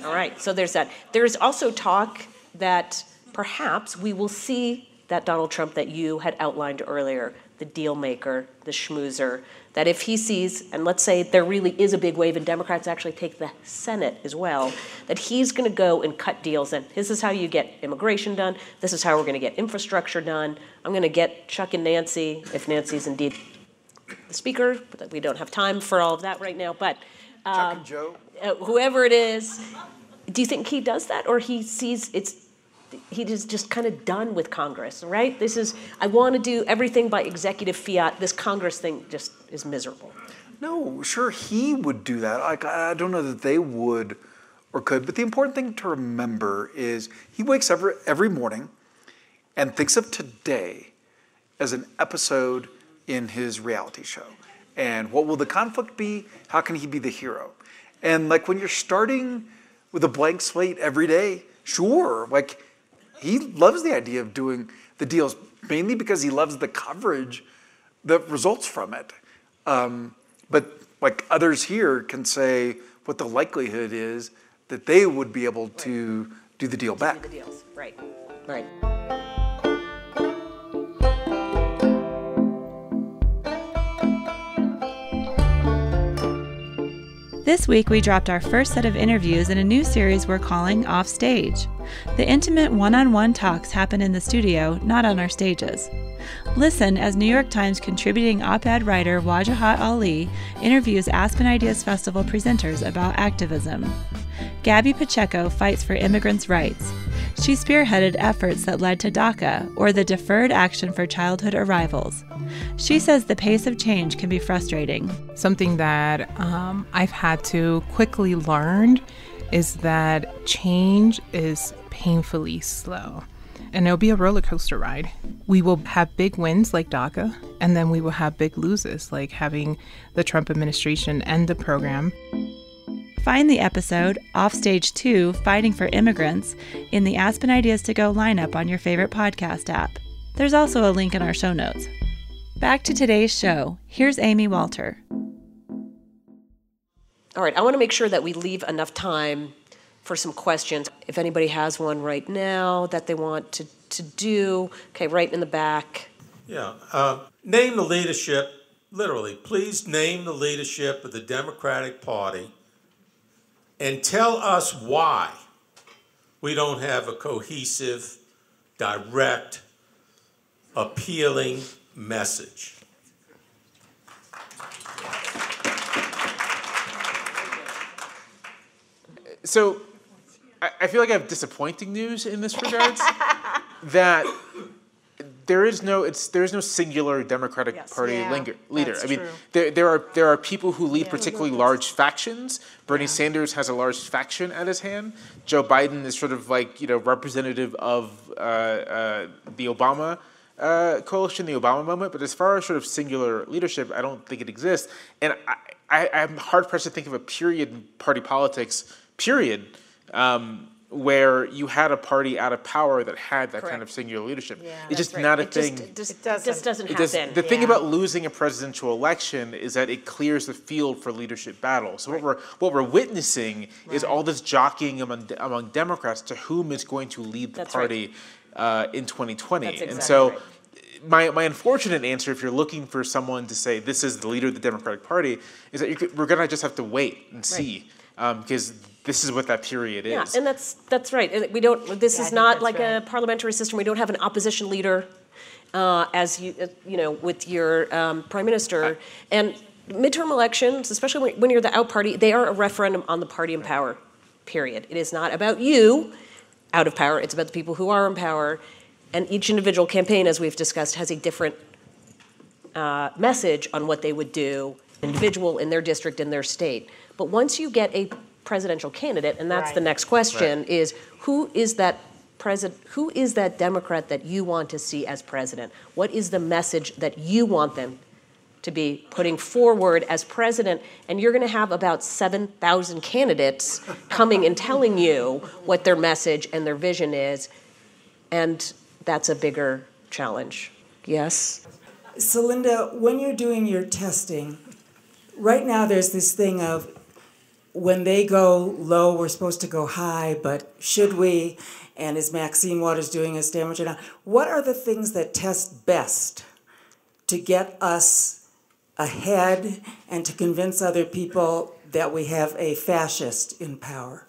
All right, so there's that. There's also talk that perhaps we will see that Donald Trump that you had outlined earlier, the deal maker, the schmoozer, that if he sees, and let's say there really is a big wave and Democrats actually take the Senate as well, that he's going to go and cut deals and this is how you get immigration done, this is how we're going to get infrastructure done. I'm going to get Chuck and Nancy, if Nancy's indeed the speaker, but we don't have time for all of that right now, but Chuck and um, Joe? Uh, whoever it is, do you think he does that, or he sees it's he is just kind of done with Congress, right? This is I want to do everything by executive fiat. This Congress thing just is miserable. No, sure he would do that. I, I don't know that they would or could, but the important thing to remember is he wakes up every, every morning and thinks of today as an episode in his reality show. And what will the conflict be? How can he be the hero? And like when you're starting with a blank slate every day, sure, like he loves the idea of doing the deals mainly because he loves the coverage that results from it. Um, but like others here can say what the likelihood is that they would be able to do the deal back. Do the deals, right, right. This week, we dropped our first set of interviews in a new series we're calling Offstage. The intimate one on one talks happen in the studio, not on our stages. Listen as New York Times contributing op ed writer Wajahat Ali interviews Aspen Ideas Festival presenters about activism. Gabby Pacheco fights for immigrants' rights. She spearheaded efforts that led to DACA, or the Deferred Action for Childhood Arrivals. She says the pace of change can be frustrating. Something that um, I've had to quickly learn is that change is painfully slow. And it'll be a roller coaster ride. We will have big wins like DACA, and then we will have big loses like having the Trump administration end the program. Find the episode, Offstage 2 Fighting for Immigrants, in the Aspen Ideas to Go lineup on your favorite podcast app. There's also a link in our show notes. Back to today's show. Here's Amy Walter. All right, I want to make sure that we leave enough time for some questions. If anybody has one right now that they want to, to do, okay, right in the back. Yeah. Uh, name the leadership, literally, please name the leadership of the Democratic Party and tell us why we don't have a cohesive, direct, appealing message. So, I, I feel like I have disappointing news in this regards. that there is no it's there is no singular Democratic Yes. Party Yeah, linger, leader. that's I mean, true. there, there are there are people who lead particularly large factions. Bernie Sanders has a large faction at his hand. Joe Biden is sort of like you know representative of uh, uh, the Obama. Uh, coalition, the Obama moment, but as far as sort of singular leadership, I don't think it exists. And I, I, I'm hard pressed to think of a period in party politics, period, um, where you had a party out of power that had that kind of singular leadership. Yeah. it's just Right. not a It just- thing. It just, It it doesn't. just doesn't It does- happen. the thing about losing a presidential election is that it clears the field for leadership battle. So what we're what we're witnessing is all this jockeying among among Democrats to whom is going to lead the That's right. party uh, in 2020. That's and so. right. My, my unfortunate answer, if you're looking for someone to say this is the leader of the Democratic Party, is that you could, we're going to just have to wait and see, because this is what that period is. Yeah, and that's, that's right. We don't, this Yeah, is not that's like a parliamentary system. We don't have an opposition leader uh, as you, uh, you know, with your um, prime minister. And midterm elections, especially when- when you're the out party, they are a referendum on the party in power, period. It is not about you out of power. It's about the people who are in power. And each individual campaign, as we've discussed, has a different uh, message on what they would do, individual in their district, in their state. But once you get a presidential candidate, and that's the next question, is who is that president, who is that Democrat that you want to see as president? What is the message that you want them to be putting forward as president? And you're going to have about 7,000 candidates coming and telling you what their message and their vision is. And that's a bigger challenge. Yes? So, Linda, when you're doing your testing, right now there's this thing of when they go low, we're supposed to go high, but should we? And is Maxine Waters doing us damage or not? What are the things that test best to get us ahead and to convince other people that we have a fascist in power?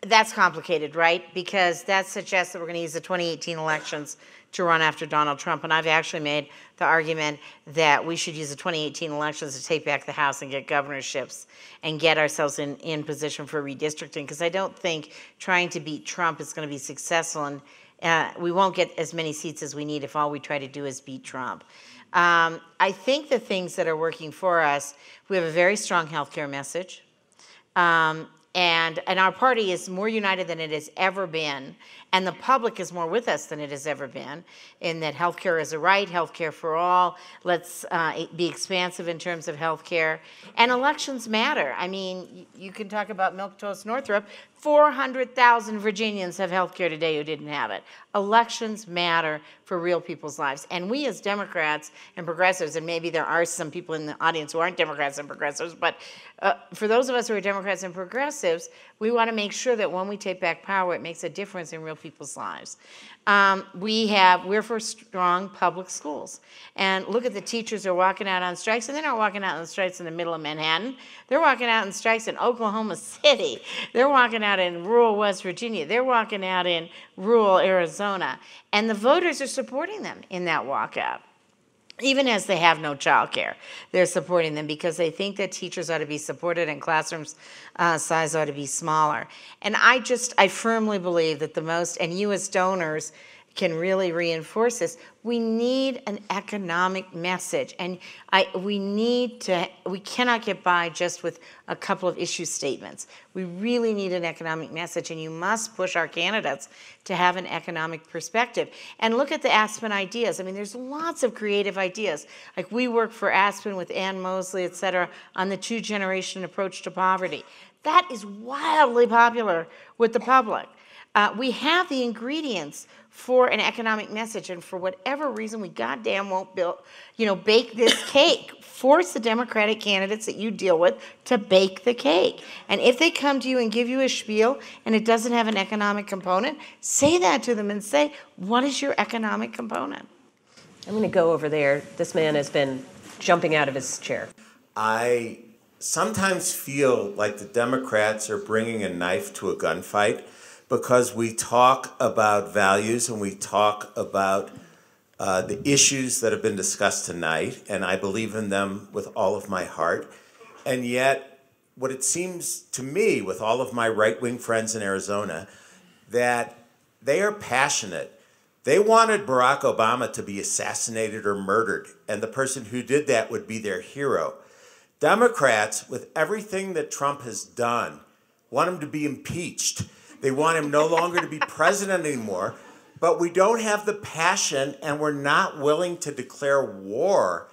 That's complicated, right? Because that suggests that we're going to use the 2018 elections to run after Donald Trump. And I've actually made the argument that we should use the 2018 elections to take back the House and get governorships and get ourselves in, in position for redistricting. Because I don't think trying to beat Trump is going to be successful. And uh, we won't get as many seats as we need if all we try to do is beat Trump. Um, I think the things that are working for us, we have a very strong healthcare message. Um, and, and our party is more united than it has ever been. And the public is more with us than it has ever been in that healthcare is a right, healthcare for all. Let's uh, be expansive in terms of healthcare. And elections matter. I mean, you can talk about Milk Toast Northam. 400,000 Virginians have healthcare today who didn't have it. Elections matter for real people's lives. And we as Democrats and progressives, and maybe there are some people in the audience who aren't Democrats and progressives, but uh, for those of us who are Democrats and progressives, we want to make sure that when we take back power, it makes a difference in real people's lives. Um, we have, we're for strong public schools. And look at the teachers are walking out on strikes, and they're not walking out on strikes in the middle of Manhattan. They're walking out on strikes in Oklahoma City. They're walking out in rural West Virginia. They're walking out in rural Arizona. And the voters are supporting them in that walkout even as they have no childcare, they're supporting them because they think that teachers ought to be supported and classrooms uh, size ought to be smaller. And I just, I firmly believe that the most, and you as donors can really reinforce this. We need an economic message, and I, we need to. We cannot get by just with a couple of issue statements. We really need an economic message, and you must push our candidates to have an economic perspective. And look at the Aspen ideas. I mean, there's lots of creative ideas. Like we work for Aspen with Anne Mosle, et cetera, on the two-generation approach to poverty. That is wildly popular with the public. Uh, we have the ingredients for an economic message. And for whatever reason, we goddamn won't build, you know, bake this cake. Force the Democratic candidates that you deal with to bake the cake. And if they come to you and give you a spiel and it doesn't have an economic component, say that to them and say, what is your economic component? I'm going to go over there. This man has been jumping out of his chair. I sometimes feel like the Democrats are bringing a knife to a gunfight because we talk about values and we talk about uh, the issues that have been discussed tonight, and I believe in them with all of my heart. And yet, what it seems to me, with all of my right wing friends in Arizona, that they are passionate. They wanted Barack Obama to be assassinated or murdered, and the person who did that would be their hero. Democrats, with everything that Trump has done, want him to be impeached. They want him no longer to be president anymore. But we don't have the passion, and we're not willing to declare war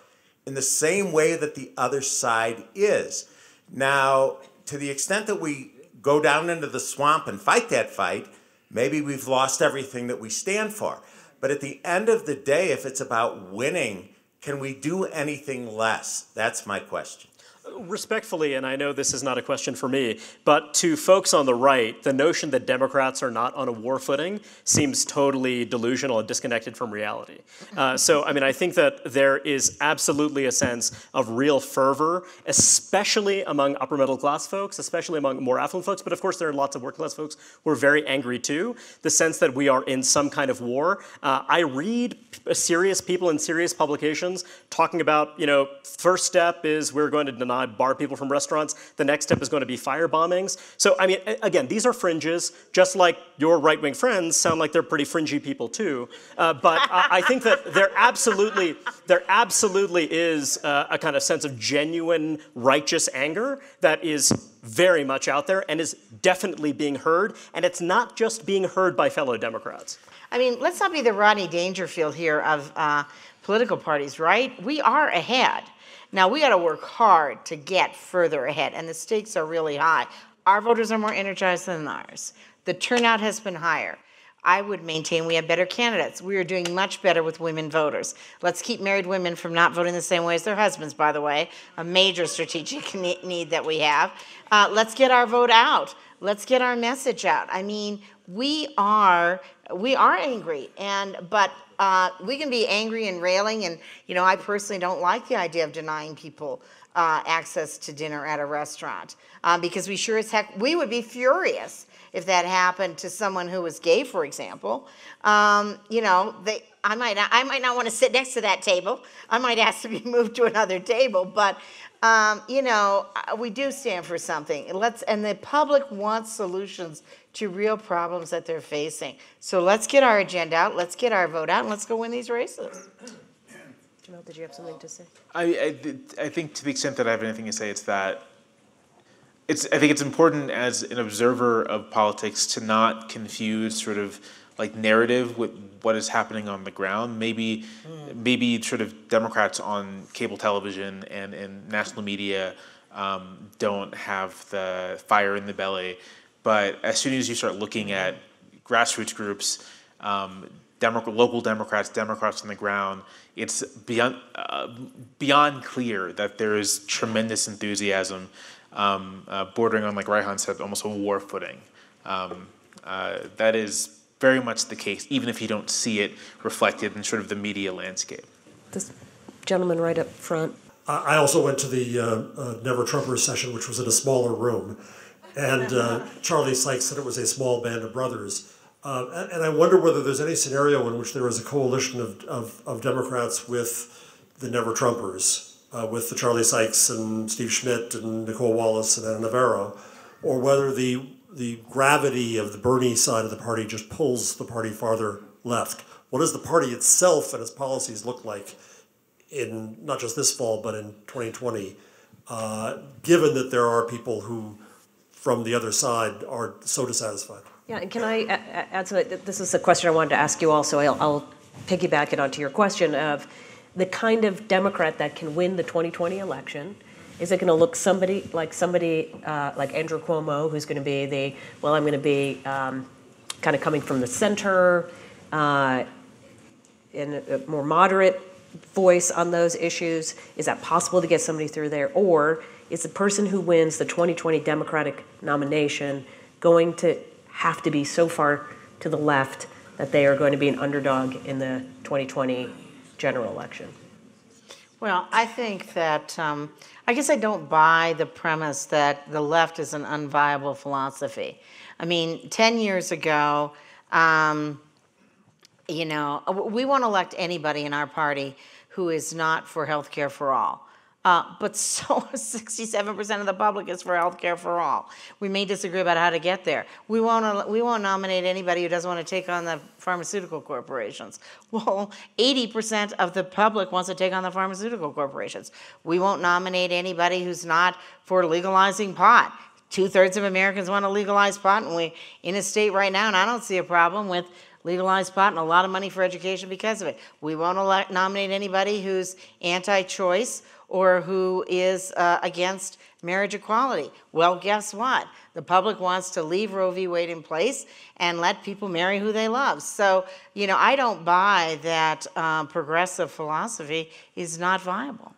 in the same way that the other side is. Now, to the extent that we go down into the swamp and fight that fight, maybe we've lost everything that we stand for. But at the end of the day, if it's about winning, can we do anything less? That's my question. Respectfully, and I know this is not a question for me, but to folks on the right, the notion that Democrats are not on a war footing seems totally delusional and disconnected from reality. Uh, so, I mean, I think that there is absolutely a sense of real fervor, especially among upper middle class folks, especially among more affluent folks, but of course, there are lots of working class folks who are very angry too. The sense that we are in some kind of war. Uh, I read serious people in serious publications talking about, you know, first step is we're going to deny bar people from restaurants. The next step is going to be fire bombings. So, I mean, again, these are fringes, just like your right wing friends sound like they're pretty fringy people too. Uh, but I, I, think that there absolutely, there absolutely is uh, a kind of sense of genuine righteous anger that is very much out there and is definitely being heard. And it's not just being heard by fellow Democrats. I mean, let's not be the Rodney Dangerfield here of uh, political parties, right? We are ahead. Now we got to work hard to get further ahead, and the stakes are really high. Our voters are more energized than ours. The turnout has been higher. I would maintain we have better candidates. We are doing much better with women voters. Let's keep married women from not voting the same way as their husbands, by the way, a major strategic need that we have. Uh, let's get our vote out. Let's get our message out. I mean, we are we are angry, and but uh, we can be angry and railing, and you know, I personally don't like the idea of denying people uh, access to dinner at a restaurant um, because we sure as heck we would be furious if that happened to someone who was gay, for example. Um, you know, they, I might not, I might not want to sit next to that table. I might ask to be moved to another table, but um, you know, uh, we do stand for something. Let's, and the public wants solutions to real problems that they're facing. So let's get our agenda out, let's get our vote out, and let's go win these races. Jamelle, did you have something to say? I, I, I think to the extent that I have anything to say, it's that it's, I think it's important as an observer of politics to not confuse sort of like narrative with what is happening on the ground. Maybe, mm. maybe sort of Democrats on cable television and, and national media um, don't have the fire in the belly but as soon as you start looking at grassroots groups, um, Demo- local Democrats, Democrats on the ground, it's beyond uh, beyond clear that there is tremendous enthusiasm, um, uh, bordering on, like Reihan said, almost a war footing. Um, uh, that is very much the case, even if you don't see it reflected in sort of the media landscape. This gentleman right up front. I also went to the uh, uh, Never Trumpers session, which was in a smaller room. And uh, Charlie Sykes said it was a small band of brothers. Uh, and, and, I wonder whether there's any scenario in which there is a coalition of, of, of Democrats with the Never Trumpers, uh, with the Charlie Sykes and Steve Schmidt and Nicolle Wallace and Ana Navarro, or whether the, the gravity of the Bernie side of the party just pulls the party farther left. What does the party itself and its policies look like in not just this fall, but in 2020, uh, given that there are people who from the other side are so dissatisfied. Yeah, and can I add to it? This is a question I wanted to ask you also. I'll, I'll piggyback it onto your question of the kind of Democrat that can win the 2020 election. Is it going to look somebody like somebody uh, like Andrew Cuomo, who's going to be the well? I'm going to be um, kind of coming from the center, uh, and a a more moderate voice on those issues? Is that possible to get somebody through there? Or is the person who wins the 2020 Democratic nomination going to have to be so far to the left that they are going to be an underdog in the 2020 general election? Well, I think that, um, I guess I don't buy the premise that the left is an unviable philosophy. I mean, 10 years ago, um, you know, we won't elect anybody in our party who is not for health care for all. Uh, but so 67% of the public is for health care for all. We may disagree about how to get there. We won't, we won't nominate anybody who doesn't want to take on the pharmaceutical corporations. Well, 80% of the public wants to take on the pharmaceutical corporations. We won't nominate anybody who's not for legalizing pot. Two thirds of Americans want to legalize pot, and we in a state right now, and I don't see a problem with legalized pot and a lot of money for education because of it. We won't elect, nominate anybody who's anti-choice or who is uh, against marriage equality. Well, guess what? The public wants to leave Roe v. Wade in place and let people marry who they love. So, you know, I don't buy that um, progressive philosophy is not viable.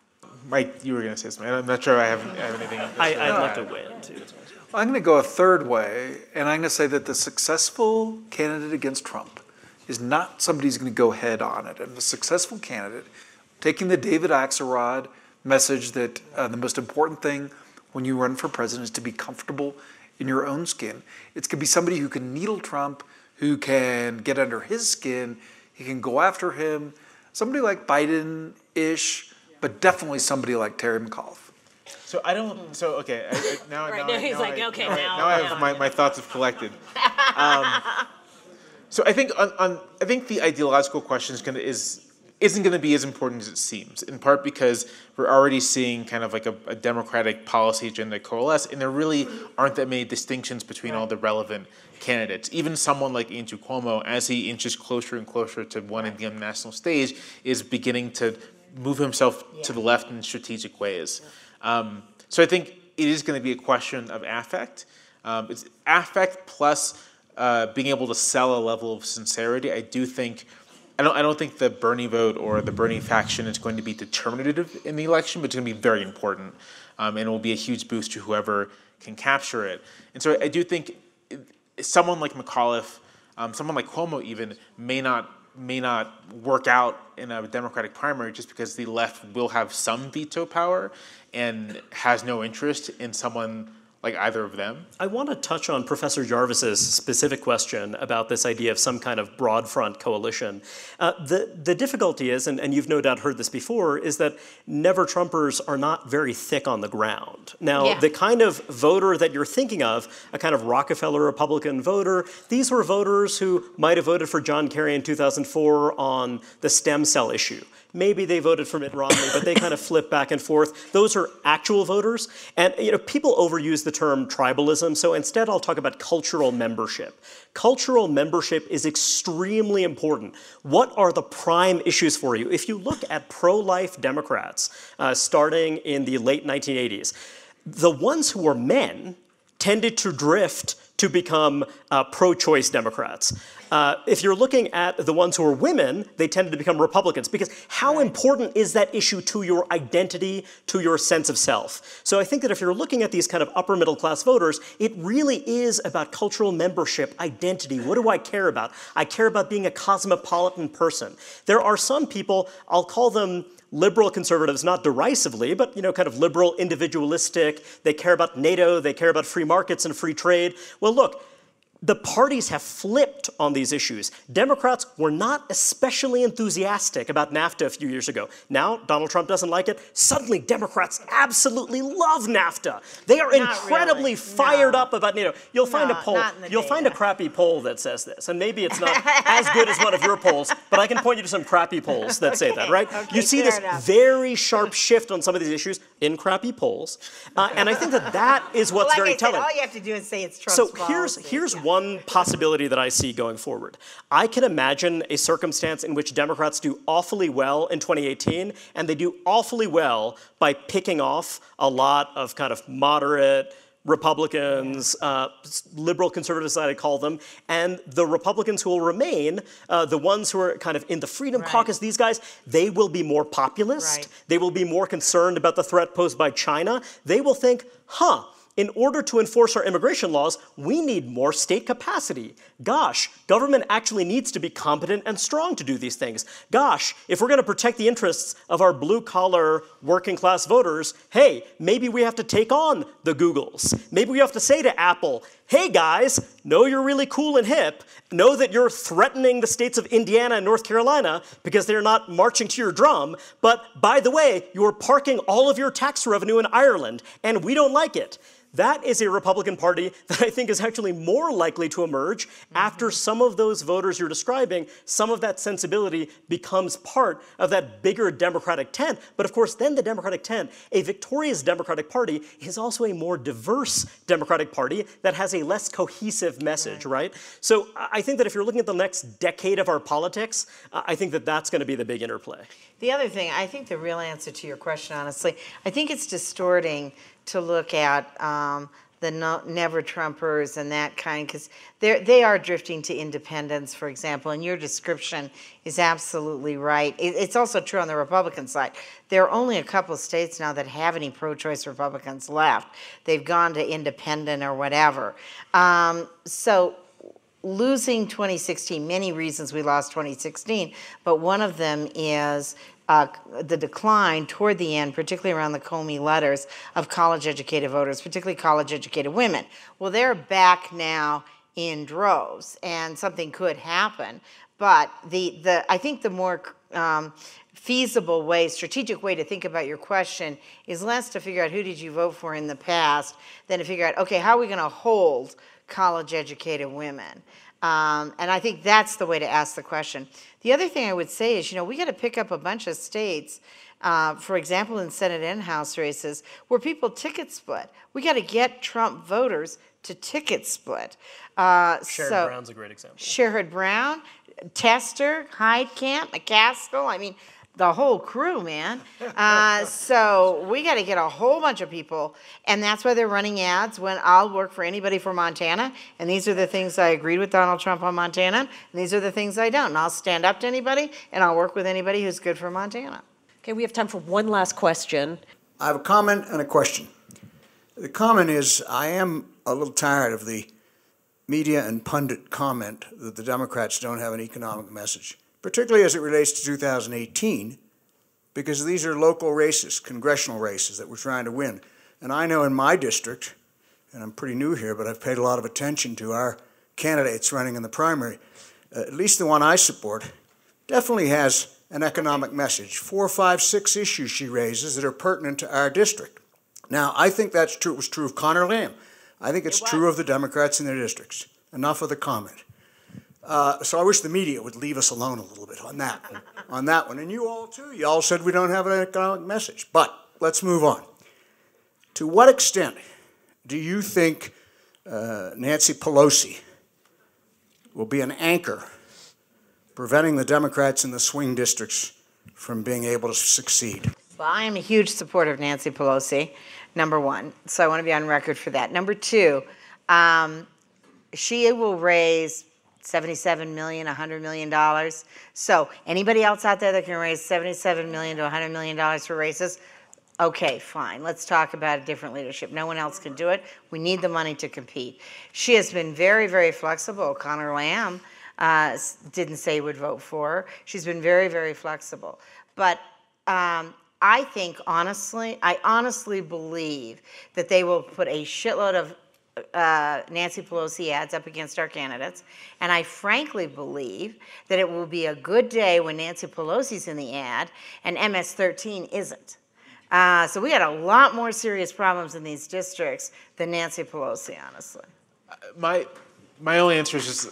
Mike, you were going to say something. I'm not sure I have, I have anything. I, I'd like to weigh in too. I'm going to go a third way, and I'm going to say that the successful candidate against Trump is not somebody who's going to go head on it. And the successful candidate, taking the David Axelrod message that uh, the most important thing when you run for president is to be comfortable in your own skin. It's going to be somebody who can needle Trump, who can get under his skin, he can go after him. Somebody like Biden ish, but definitely somebody like Terry McAuliffe. So I don't. So okay. I, I, now, Right, now, now he's now like, I, okay, now, now- now I have my, my thoughts have collected. Um, so I think on, on I think the ideological question is gonna is isn't going to be as important as it seems. In part because we're already seeing kind of like a, a democratic policy agenda coalesce, and there really aren't that many distinctions between all the relevant candidates. Even someone like Andrew Cuomo, as he inches closer and closer to winning the national stage, is beginning to move himself to the left in strategic ways. Um, so I think it is going to be a question of affect. Um, it's affect plus uh, being able to sell a level of sincerity. I do think. I don't, I don't think the Bernie vote or the Bernie faction is going to be determinative in the election, but it's going to be very important. Um, and it will be a huge boost to whoever can capture it. And so I do think someone like McAuliffe, um, someone like Cuomo even, may not may not work out in a Democratic primary just because the left will have some veto power and has no interest in someone like either of them. I want to touch on Professor Jarvis's specific question about this idea of some kind of broad front coalition. Uh, the, the difficulty is, and, and you've no doubt heard this before, is that never Trumpers are not very thick on the ground. Now, Yeah. the kind of voter that you're thinking of, a kind of Rockefeller Republican voter, these were voters who might have voted for John Kerry in 2004 on the stem cell issue. Maybe they voted for Mitt Romney, but they kind of flip back and forth. Those are actual voters. And you know, people overuse the term tribalism, so instead I'll talk about cultural membership. Cultural membership is extremely important. What are the prime issues for you? If you look at pro-life Democrats uh, starting in the late 1980s, the ones who were men tended to drift to become uh, pro choice Democrats. Uh, if you're looking at the ones who are women, they tended to become Republicans because how important is that issue to your identity, to your sense of self? So I think that if you're looking at these kind of upper middle class voters, it really is about cultural membership, identity. What do I care about? I care about being a cosmopolitan person. There are some people, I'll call them liberal conservatives, not derisively, but you know, kind of liberal, individualistic. They care about NATO, they care about free markets and free trade. Well, look, the parties have flipped on these issues. Democrats were not especially enthusiastic about NAFTA a few years ago. Now, Donald Trump doesn't like it. Suddenly, Democrats absolutely love NAFTA. They are Not incredibly really. fired No. up about NATO. You'll find No, a poll. not in the You'll find a crappy poll that says this, and maybe it's not as good as one of your polls, but I can point you to some crappy polls that say that, right? okay, you see this enough. very sharp shift on some of these issues in crappy polls, uh, and I think that that is what's like very I said, telling. all you have to do is say it's Trump's So policy. here's here's one possibility that I see going forward. I can imagine a circumstance in which Democrats do awfully well in 2018, and they do awfully well by picking off a lot of kind of moderate, Republicans, uh, liberal conservatives, I call them, and the Republicans who will remain, uh, the ones who are kind of in the Freedom Right. Caucus, these guys, they will be more populist. Right. They will be more concerned about the threat posed by China. They will think, huh, in order to enforce our immigration laws, we need more state capacity. Gosh, government actually needs to be competent and strong to do these things. Gosh, if we're going to protect the interests of our blue collar working class voters, hey, maybe we have to take on the Googles. Maybe we have to say to Apple, hey guys, know you're really cool and hip. Know that you're threatening the states of Indiana and North Carolina because they're not marching to your drum. But by the way, you're parking all of your tax revenue in Ireland, and we don't like it. That is a Republican Party that I think is actually more likely to emerge after some of those voters you're describing, some of that sensibility becomes part of that bigger Democratic tent. But of course, then the Democratic tent, a victorious Democratic Party, is also a more diverse Democratic Party that has a less cohesive message, right? So I I think that if you're looking at the next decade of our politics, uh, I think that that's going to be the big interplay. The other thing, I think the real answer to your question, honestly, I think it's distorting to look at um, the no, never Trumpers and that kind, because they are drifting to independence, for example. And your description is absolutely right. It, it's also true on the Republican side. There are only a couple states now that have any pro-choice Republicans left. They've gone to independent or whatever. Um, so losing 2016, many reasons we lost 2016, but one of them is uh, the decline toward the end, particularly around the Comey letters, of college educated voters, particularly college educated women. Well, they're back now in droves, and something could happen. But the, the I think the more um, feasible way, strategic way to think about your question is less to figure out who did you vote for in the past than to figure out, okay, how are we going to hold college educated women? Um, and I think that's the way to ask the question. The other thing I would say is, you know, we got to pick up a bunch of states, uh, for example, in Senate and House races, where people ticket split. We got to get Trump voters to ticket split. Uh, Sherrod so, Brown's a great example. Sherrod Brown, Tester, Heitkamp, McCaskill. I mean, the whole crew, man. Uh, so we got to get a whole bunch of people, and that's why they're running ads. When I'll work for anybody for Montana, and these are the things I agreed with Donald Trump on Montana, and these are the things I don't. And I'll stand up to anybody, and I'll work with anybody who's good for Montana. Okay, we have time for one last question. I have a comment and a question. The comment is I am a little tired of the media and pundit comment that the Democrats don't have an economic message, particularly as it relates to 2018, because these are local races, congressional races that we're trying to win. And I know in my district, and I'm pretty new here, but I've paid a lot of attention to our candidates running in the primary, uh, at least the one I support, definitely has an economic message. Four, five, six issues she raises that are pertinent to our district. Now, I think that's true. It was true of Conor Lamb. I think it's true of the Democrats in their districts. Enough of the comment. Uh, so I wish the media would leave us alone a little bit on that, on that one. And you all too. You all said we don't have an economic message. But let's move on. To what extent do you think uh, Nancy Pelosi will be an anchor preventing the Democrats in the swing districts from being able to succeed? Well, I am a huge supporter of Nancy Pelosi, number one. So I want to be on record for that. Number two, um, she will raise 77 million, 100 million dollars. So anybody else out there that can raise 77 million to 100 million dollars for races, okay, fine. Let's talk about a different leadership. No one else can do it. We need the money to compete. She has been very, very flexible. Conor Lamb uh, didn't say would vote for her. She's been very, very flexible. But um, I think honestly, I honestly believe that they will put a shitload of uh, Nancy Pelosi ads up against our candidates. And I frankly believe that it will be a good day when Nancy Pelosi's in the ad and MS 13 isn't. Uh, so we had a lot more serious problems in these districts than Nancy Pelosi, honestly. my my only answer is just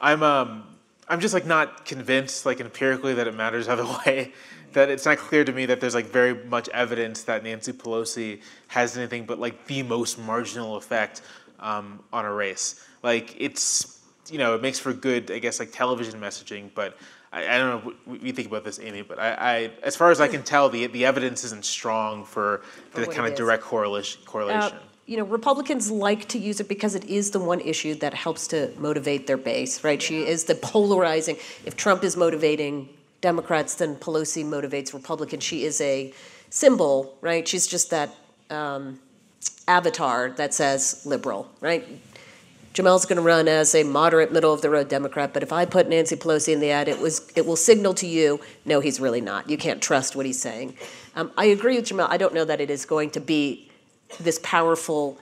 I'm um I'm just like not convinced like empirically that it matters either way. That it's not clear to me that there's like very much evidence that Nancy Pelosi has anything but like the most marginal effect um, on a race. Like it's you know it makes for good I guess like television messaging, but I, I don't know what you think about this, Amy. But I, I as far as I can tell, the the evidence isn't strong for the kind of is. direct correlation. Uh, correlation. you know, Republicans like to use it because it is the one issue that helps to motivate their base, right? She is the polarizing. If Trump is motivating Democrats, then Pelosi motivates Republicans. She is a symbol, right? She's just that um, avatar that says liberal, right? Jamelle's going to run as a moderate, middle of the road Democrat, but if I put Nancy Pelosi in the ad, it was it will signal to you, no, he's really not. You can't trust what he's saying. Um, I agree with Jamel. I don't know that it is going to be this powerful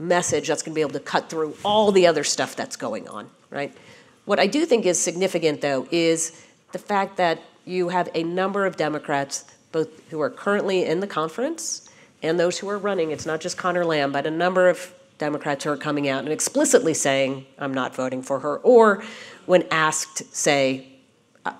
message that's going to be able to cut through all the other stuff that's going on, right? What I do think is significant, though, is the fact that you have a number of Democrats, both who are currently in the conference and those who are running. It's not just Conor Lamb, but a number of Democrats who are coming out and explicitly saying, I'm not voting for her, or when asked, say,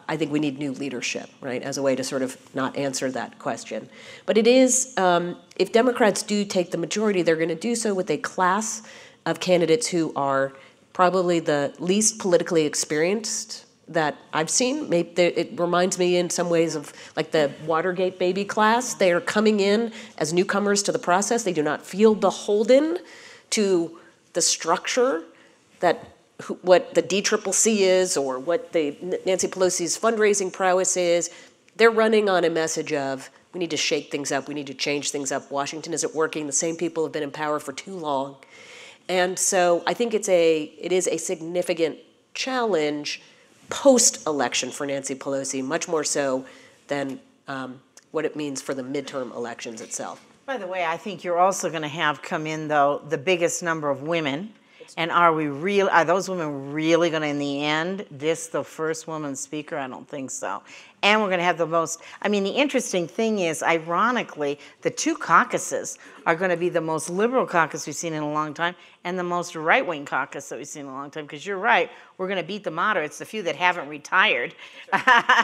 I think we need new leadership, right, as a way to sort of not answer that question. But it is, um, if Democrats do take the majority, they're going to do so with a class of candidates who are probably the least politically experienced that I've seen. Maybe it reminds me in some ways of like the Watergate baby class. They are coming in as newcomers to the process. They do not feel beholden to the structure that what the DCCC is or what the Nancy Pelosi's fundraising prowess is. They're running on a message of we need to shake things up, we need to change things up. Washington isn't working. The same people have been in power for too long. And so I think it's a it is a significant challenge post election for Nancy Pelosi, much more so than um, what it means for the midterm elections itself. By the way, I think you're also going to have come in though the biggest number of women. And are we real? Are those women really going to, in the end, this the first woman speaker? I don't think so and we're going to have the most. I mean, the interesting thing is, ironically, the two caucuses are going to be the most liberal caucus we've seen in a long time and the most right wing caucus that we've seen in a long time. Because you're right, we're going to beat the moderates, the few that haven't retired,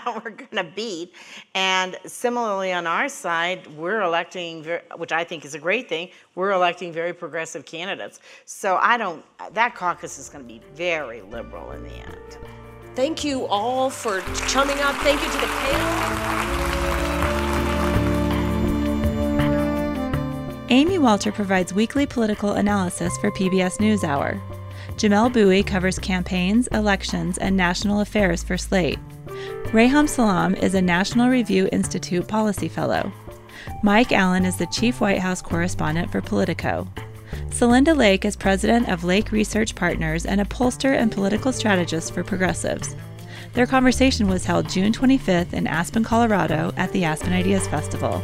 we're going to beat. And similarly, on our side, we're electing, which I think is a great thing, we're electing very progressive candidates. So I don't, that caucus is going to be very liberal in the end. Thank you all for chumming up. Thank you to the panel. Amy Walter provides weekly political analysis for PBS NewsHour. Jamelle Bouie covers campaigns, elections, and national affairs for Slate. Reihan Salam is a National Review Institute Policy Fellow. Mike Allen is the Chief White House Correspondent for Politico. Celinda Lake is president of Lake Research Partners and a pollster and political strategist for progressives. Their conversation was held June 25th in Aspen, Colorado at the Aspen Ideas Festival.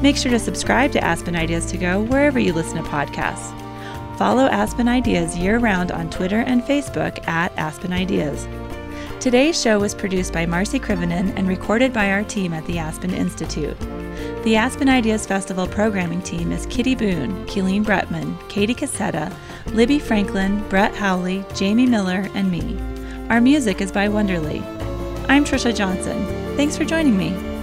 Make sure to subscribe to Aspen Ideas to Go wherever you listen to podcasts. Follow Aspen Ideas year round on Twitter and Facebook at Aspen Ideas. Today's show was produced by Marci Krivonen and recorded by our team at the Aspen Institute. The Aspen Ideas Festival programming team is Kitty Boone, Keeleen Bretman, Katie Cassetta, Libby Franklin, Brett Howley, Jamie Miller, and me. Our music is by Wonderly. I'm Trisha Johnson. Thanks for joining me.